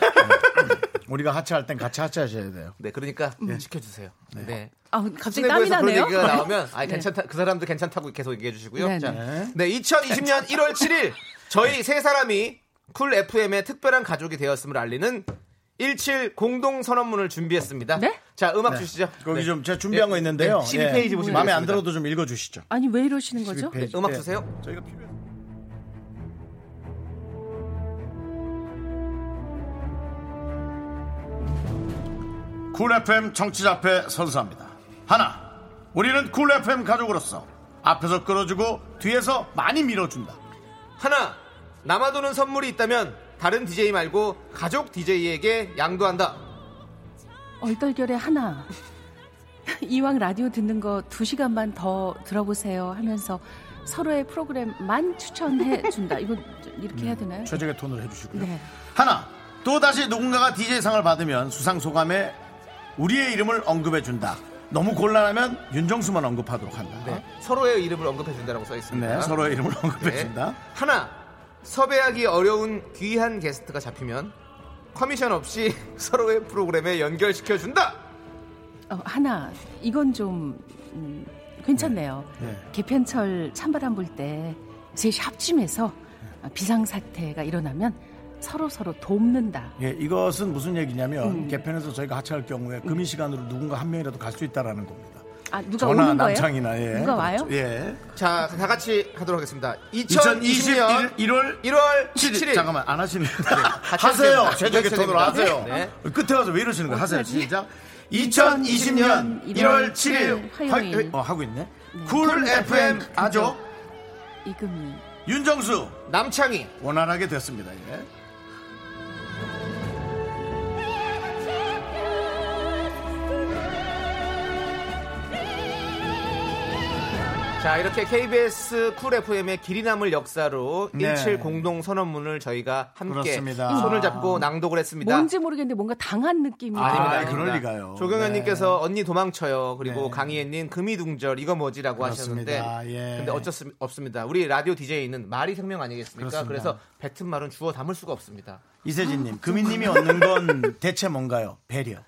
우리가 하차할 땐 같이 하차하셔야 돼요. 네, 그러니까 지켜주세요. 네. 아, 갑자기 땀이 수뇌부에서 그런 나네요. 얘기가 나오면 아 네. 괜찮다 그 사람도 괜찮다고 계속 얘기해 주시고요. 네, 자, 네. 네, 2020년 1월 7일 저희 세 사람이 쿨 FM의 특별한 가족이 되었음을 알리는 17 공동 선언문을 준비했습니다. 네? 자, 음악 주시죠. 거기 네. 좀 제가 준비한 네, 거 있는데요. 네, 12페이지 예. 보시면 마음에 안. 들어도 좀 읽어 주시죠. 아니, 왜 이러시는 거죠? 12페이지. 음악 예. 주세요. 저희가 필요해. 쿨 FM 청취자 앞에 선서합니다. 하나, 우리는 쿨 FM 가족으로서 앞에서 끌어주고 뒤에서 많이 밀어준다. 하나, 남아도는 선물이 있다면 다른 DJ 말고 가족 DJ에게 양도한다. 얼떨결에 하나. 이왕 라디오 듣는 거 두 시간만 더 들어보세요 하면서 서로의 프로그램만 추천해 준다. 이거 이렇게 해야 되나요? 최적의 톤으로 해주시고요. 네. 하나, 또 다시 누군가가 DJ상을 받으면 수상 소감에 우리의 이름을 언급해 준다. 너무 곤란하면 윤정수만 언급하도록 한다. 네, 서로의 이름을 언급해 준다라고 써 있습니다. 네, 서로의 이름을 언급해 준다. 네. 하나, 섭외하기 어려운 귀한 게스트가 잡히면 커미션 없이 서로의 프로그램에 연결시켜 준다. 어, 하나. 이건 좀 음, 괜찮네요. 네. 개편철 찬바람 불때 셋이 합심해서 비상 사태가 일어나면 서로 서로 돕는다. 예, 이것은 무슨 얘기냐면 음. 개편에서 저희가 하차할 경우에 금인 시간으로 누군가 한 명이라도 갈 수 있다라는 겁니다. 아 누가 전화? 남창이나 예. 누가 와요? 예. 자, 다 같이 하도록 하겠습니다. 2021 2020년 1월 1월 7일. 7일. 잠깐만 안 하시는 같이 하세요. 같이 톤으로. 하세요. 네. 끝에 와서 왜 이러시는 거예요? 하세요. 시작. 2020년 1월 7일 화요일. 어, 하고 있네. 쿨 FM 아죠. 이금희. 윤정수 남창희. 원활하게 됐습니다. 예. 자, 이렇게 KBS 쿨 FM의 길이 남을 역사로 네. 17 공동 선언문을 저희가 함께 그렇습니다. 손을 잡고 낭독을 했습니다. 뭔지 모르겠는데 뭔가 당한 느낌이. 아닙니다. 아, 아닙니다. 그럴 리가요. 조경현님께서 언니 도망쳐요. 그리고 네. 강희애 님 금이둥절 이거 뭐지라고 하셨는데, 그렇습니다. 예. 근데 어쩔 수 없습니다. 우리 라디오 DJ는 말이 생명 아니겠습니까? 그렇습니다. 그래서 뱉은 말은 주워 담을 수가 없습니다. 이세진 님, 금희님이 얻는 건 대체 뭔가요? 배려.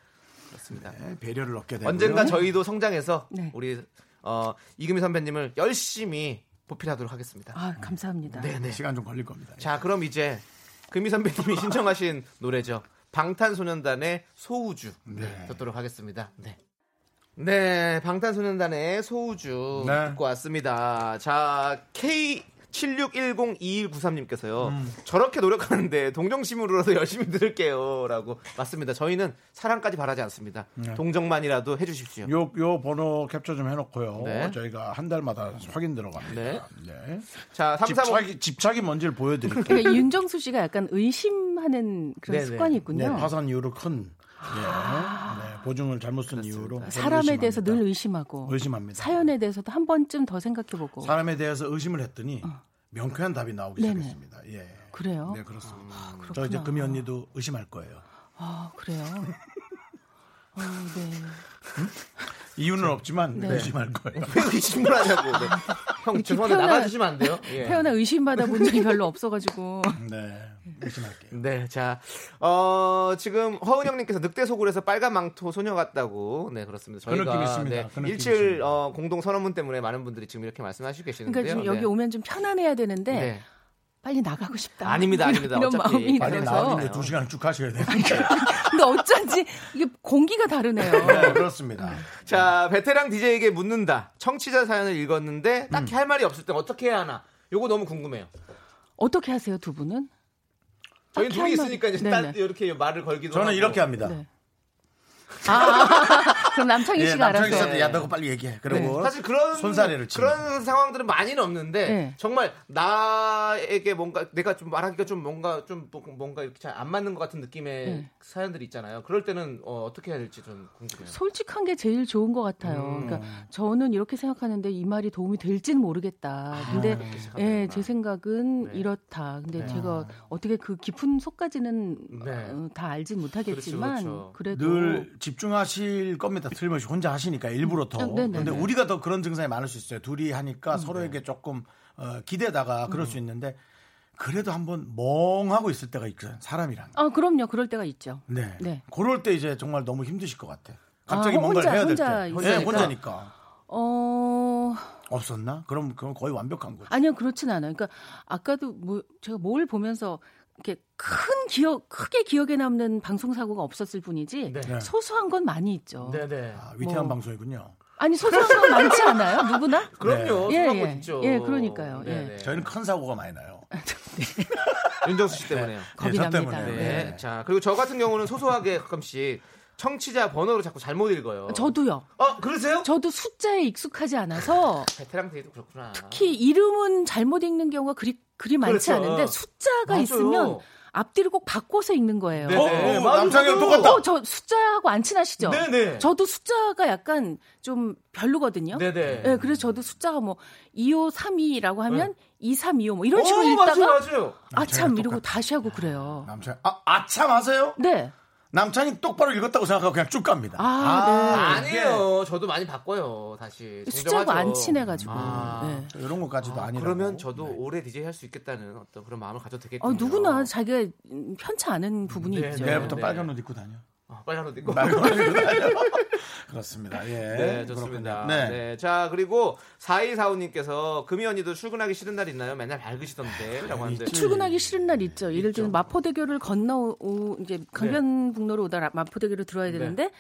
그렇습니다. 네, 배려를 얻게 되고 언젠가 저희도 성장해서 네. 우리 어, 이금희 선배님을 열심히 보필하도록 하겠습니다. 아 감사합니다. 네네. 시간 좀 걸릴 겁니다. 자, 그럼 이제 금희 선배님이 신청하신 노래죠. 방탄소년단의 소우주 네. 듣도록 하겠습니다. 네. 네, 방탄소년단의 소우주 네. 듣고 왔습니다. 자, K 76102193님께서요. 음. 저렇게 노력하는데 동정심으로라도 열심히 들을게요라고 맞습니다. 저희는 사랑까지 바라지 않습니다. 동정만이라도 해주십시오. 요, 요 번호 캡처 좀 해놓고요. 네. 저희가 한 달마다 확인 들어갑니다. 네. 네. 자, 335 집착이, 집착이 뭔지를 보여드릴게요. 그러니까 윤정수 씨가 약간 의심하는 그런 네네. 습관이 네, 있군요. 파산 이후로 큰 예, 네, 보증을 잘못 쓴 이유로 저는 사람에 대해서 늘 의심합니다. 의심하고 의심합니다. 사연에 대해서도 한 번쯤 더 생각해보고 사람에 대해서 의심을 했더니 명쾌한 답이 나오기 어. 네네. 시작했습니다. 예. 그래요? 네, 그렇습니다. 저 그렇구나. 이제 금이 언니도 의심할 거예요. 아 그래요. 어, 네. 이유는 없지만 네. 의심할 거예요. 왜 의심을 하냐고. 네. 형, 죄송한데 표현을- 나가주시면 안 돼요? 예. 태어나 의심받아 본 적이 별로 없어가지고 네, 의심할게요. 네, 자, 어, 지금 허은영님께서 늑대 속을해서 빨간 망토 소녀 같다고. 네, 그렇습니다. 그 저희가 느낌 있습니다. 네, 그 느낌 17 있습니다. 어, 공동 선언문 때문에 많은 분들이 지금 이렇게 말씀하시고 계시는데요. 그러니까 지금 여기 네. 오면 좀 편안해야 되는데 네. 빨리 나가고 싶다. 아닙니다, 아닙니다. 이런 어차피 마음이 빨리 들어서. 나오는데 두 시간을 쭉 하셔야 돼요. 근데 어쩐지 이게 공기가 다르네요. 네, 그렇습니다. 자, 베테랑 DJ에게 묻는다. 청취자 사연을 읽었는데 딱히 음. 할 말이 없을 때 어떻게 해야 하나? 요거 너무 궁금해요. 어떻게 하세요 두 분은? 저희 둘이 있으니까 이제 네네. 딱 이렇게 말을 걸기도 저는 하고. 이렇게 합니다. 네. 아, 그럼 남창희 예, 씨가 남창희 알아서. 씨한테 야, 너가 빨리 얘기해. 그리고 네. 사실 그런 손사래를 치는. 그런 상황들은 많이는 없는데 네. 정말 나에게 뭔가 내가 좀 말하기가 좀 뭔가 좀 뭐- 뭔가 이렇게 잘 안 맞는 것 같은 느낌의 네. 사연들이 있잖아요. 그럴 때는 어, 떻게 해야 될지 좀 궁금해요. 솔직한 게 제일 좋은 것 같아요. 음. 그러니까 저는 이렇게 생각하는데 이 말이 도움이 될지는 모르겠다. 근데 그렇게 생각하는구나. 예, 제 생각은 네. 이렇다. 근데 네. 제가 어떻게 그 깊은 속까지는 네. 어, 다 알진 못하겠지만 그렇죠, 그렇죠. 그래도 늘 집중하실 겁니다. 틀림없이 혼자 하시니까 일부러 더. 음, 네네네. 근데 우리가 더 그런 증상이 많을 수 있어요. 둘이 하니까 서로에게 조금 어, 기대다가 그럴 수 있는데 그래도 한번 멍하고 있을 때가 있거든. 사람이란. 아, 그럼요. 그럴 때가 있죠. 네. 네. 그럴 때 이제 정말 너무 힘드실 것 같아. 갑자기 아, 뭔가를 혼자- 해야 될 혼자 때. 있으니까. 네, 혼자니까. 어, 없었나? 그럼 그건 거의 완벽한 거죠. 아니요, 그렇진 않아요. 그러니까 아까도 뭐 제가 뭘 보면서 이렇게 큰 기억, 크게 기억에 남는 방송 사고가 없었을 뿐이지 네. 소소한 건 많이 있죠. 네네. 아, 위태한 뭐. 방송이군요. 아니 소소한 건 많지 않아요? 누구나? 그럼요. 예, 소소한 예. 건 있죠. 예, 그러니까요. 예. 네네. 저희는 큰 사고가 많이 나요. 윤정수 씨 때문에요. 겁이 저 납니다. 네. 네. 자 그리고 저 같은 경우는 소소하게 가끔씩 청취자 번호를 자꾸 잘못 읽어요. 저도요. 어 그러세요? 저도 숫자에 익숙하지 않아서 베테랑 데이도 그렇구나. 특히 이름은 잘못 읽는 경우가 그리 그리 많지 그렇죠. 않은데 숫자가 맞아요. 있으면 앞뒤를 꼭 바꿔서 읽는 거예요. 네. 어, 네, 어, 맞아요. 남창이랑. 똑같다. 어, 저 숫자하고 안 친하시죠? 네네. 저도 숫자가 약간 좀 별로거든요. 네네. 예, 그래서 저도 숫자가 뭐 2532라고 하면 2325 뭐 이런 식으로 오, 읽다가 맞아요, 맞아요. 아참 남창이랑 이러고. 다시 하고 그래요. 남창, 아, 아참 하세요? 네. 남창이 똑바로 읽었다고 생각하고 그냥 쭉 갑니다. 아, 네. 아니에요. 저도 많이 바꿔요. 다시. 숫자하고. 안 친해가지고. 아. 네. 이런 것까지도 아, 아니라. 그러면 저도 오래 DJ 할 수 있겠다는 어떤 그런 마음을 가져도 어, 되겠군요. 누구나 자기가 음, 편치 않은 부분이 네, 있죠. 네. 내일부터 빨간 옷 입고 다녀. 아, 빨간 옷 입고. 빨간 옷 입고 다녀. 그렇습니다. 예. 네, 좋습니다. 네. 네. 자, 그리고 4245님께서 금이 언니도 출근하기 싫은 날 있나요? 맨날 밝으시던데. 라고 하는데. 출근하기 싫은 날 있죠. 예를 있죠. 들면 마포대교를 건너 오, 이제 강변북로로 오다 라- 마포대교로 들어야 되는데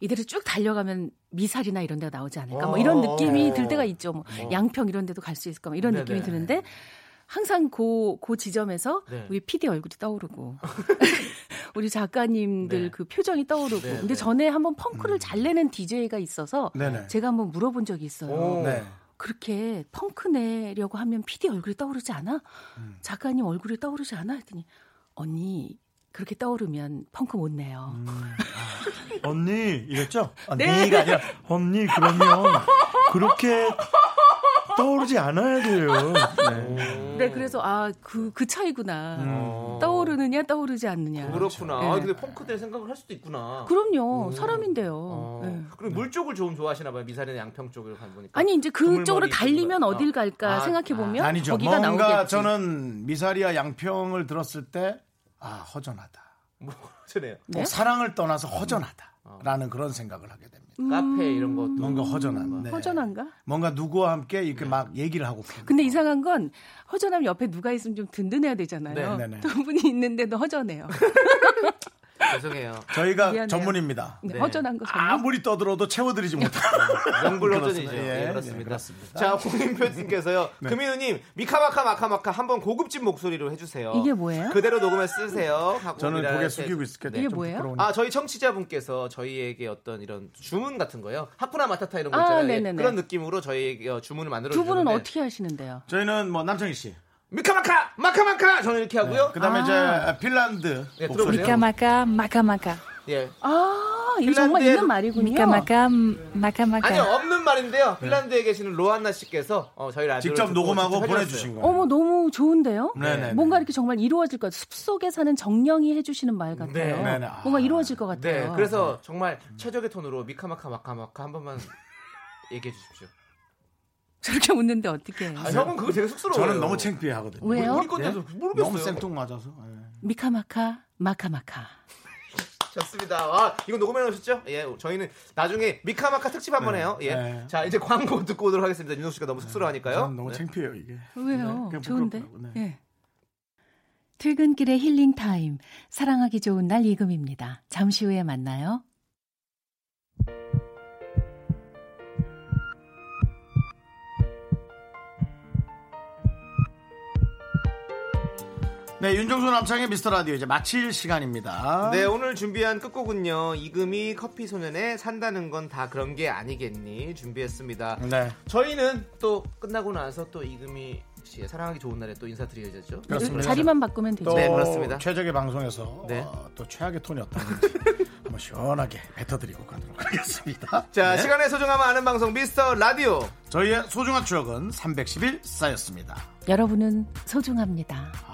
이대로 쭉 달려가면 미살이나 이런 데가 나오지 않을까 뭐 이런 느낌이 들 때가 있죠. 뭐 양평 이런 데도 갈 수 있을까 뭐 이런 네네. 느낌이 드는데 항상 그, 그 지점에서 네. 우리 PD 얼굴이 떠오르고 우리 작가님들 네. 그 표정이 떠오르고 네, 근데 네. 전에 한번 펑크를 잘 내는 DJ가 있어서 네네. 제가 한번 물어본 적이 있어요. 오. 네. 그렇게 펑크 내려고 하면 PD 얼굴이 떠오르지 않아? 음. 작가님 얼굴이 떠오르지 않아? 했더니 언니 그렇게 떠오르면 펑크 못 내요. 음. 언니 이랬죠? 네. 언니가 아니라 언니 그러면 그렇게 떠오르지 않아야 돼요. 네. 네, 그래서 아 그그 차이구나. 어. 떠오르느냐 떠오르지 않느냐. 그렇구나. 네. 아, 근데 펑크 될 생각을 할 수도 있구나. 그럼요. 음. 사람인데요. 어. 네. 그럼 물 쪽을 좀 좋아하시나 봐요. 미사리나 양평 쪽을 가 보니까. 아니 이제 그쪽으로 달리면 쪽으로. 어딜 갈까 아, 생각해 보면 아니죠. 거기가 뭔가 나오겠지. 저는 미사리와 양평을 들었을 때 아 허전하다. 뭐 그러네요. 네? 꼭 사랑을 떠나서 허전하다라는 그런 생각을 하게 됩니다. 카페 이런 것도 뭔가 허전한. 네. 음, 허전한가? 뭔가 누구와 함께 이렇게 막 얘기를 하고. 근데 거. 이상한 건 허전하면 옆에 누가 있으면 좀 든든해야 되잖아요. 네, 네, 네. 두 분이 있는데도 허전해요. 죄송해요. 저희가 미안해요. 전문입니다. 네, 네. 허전한 거 전문. 아무리 떠들어도 채워드리지 못하고. 영불 허전이죠. 그렇습니다. 예, 예, 그렇습니다. 예, 그렇습니다. 자, 홍인표님께서요. 금희우님 미카마카 마카마카 한번 고급진 목소리로 해주세요. 이게 뭐예요? 그대로 녹음해 쓰세요. 저는 고개 세- 숙이고 있을게요. 이게 좀 뭐예요? 부끄러우니까. 아, 저희 청취자분께서 저희에게 어떤 이런 주문 같은 거요. 하쿠나 마타타 이런 거 아, 있잖아요. 예, 네네네. 그런 느낌으로 저희에게 어, 주문을 만들어 두 분은 어떻게 하시는데요? 저희는 뭐 남창희 씨. 미카마카 마카마카 저는 이렇게 하고요. 그다음에 아. 이제 핀란드 네, 목소리. 들어보세요. 미카마카 마카마카 예. 아, 이거 정말 있는 말이군요. 미카마카 마카마카 아니요, 없는 말인데요. 핀란드에 계시는 로안나 씨께서 어, 저희 라디오 직접 녹음하고 보내 주신 거예요. 어머 너무 좋은데요? 네네. 뭔가 이렇게 정말 이루어질 것 같아요. 숲속에 사는 정령이 해 주시는 말 같아요. 네. 네네. 아. 뭔가 이루어질 것 같아요. 네, 그래서 정말 최적의 톤으로 미카마카 마카마카 한 번만 얘기해 주십시오. 저렇게 웃는데 어떻게 해요? 아, 형은 그거 되게 쑥스러워요. 저는 너무 창피해 하거든요. 왜요? 우리 건데 모르겠어요. 너무 생뚱맞아서. 예. 미카마카 마카마카. 좋습니다. 아, 이거 녹음해 놓으셨죠? 예, 저희는 나중에 미카마카 특집 한번 해요. 예. 네. 자, 이제 광고 듣고 오도록 하겠습니다. 윤호 씨가 너무 쑥스러워하니까요. 저는 너무 네. 창피해요 이게. 왜요? 그냥 좋은데. 네. 예. 퇴근길의 힐링 타임. 사랑하기 좋은 날 이금입니다. 잠시 후에 만나요. 네, 윤정수 남창의 미스터 라디오 이제 마칠 시간입니다. 네, 오늘 준비한 끝곡은요. 이금희 커피 소년의 산다는 건 다 그런 게 아니겠니 준비했습니다. 네. 저희는 또 끝나고 나서 또 이금희 씨의 사랑하기 좋은 날에 또 인사드려야죠. 그렇습니다. 자리만 바꾸면 되죠. 또 네, 그렇습니다. 최적의 방송에서 네. 어, 또 최악의 톤이 어떤지 한번 시원하게 뱉어드리고 가도록 하겠습니다. 자, 네. 시간의 소중함을 아는 방송 미스터 라디오. 저희의 소중한 추억은 310일 쌓였습니다. 여러분은 소중합니다. 아,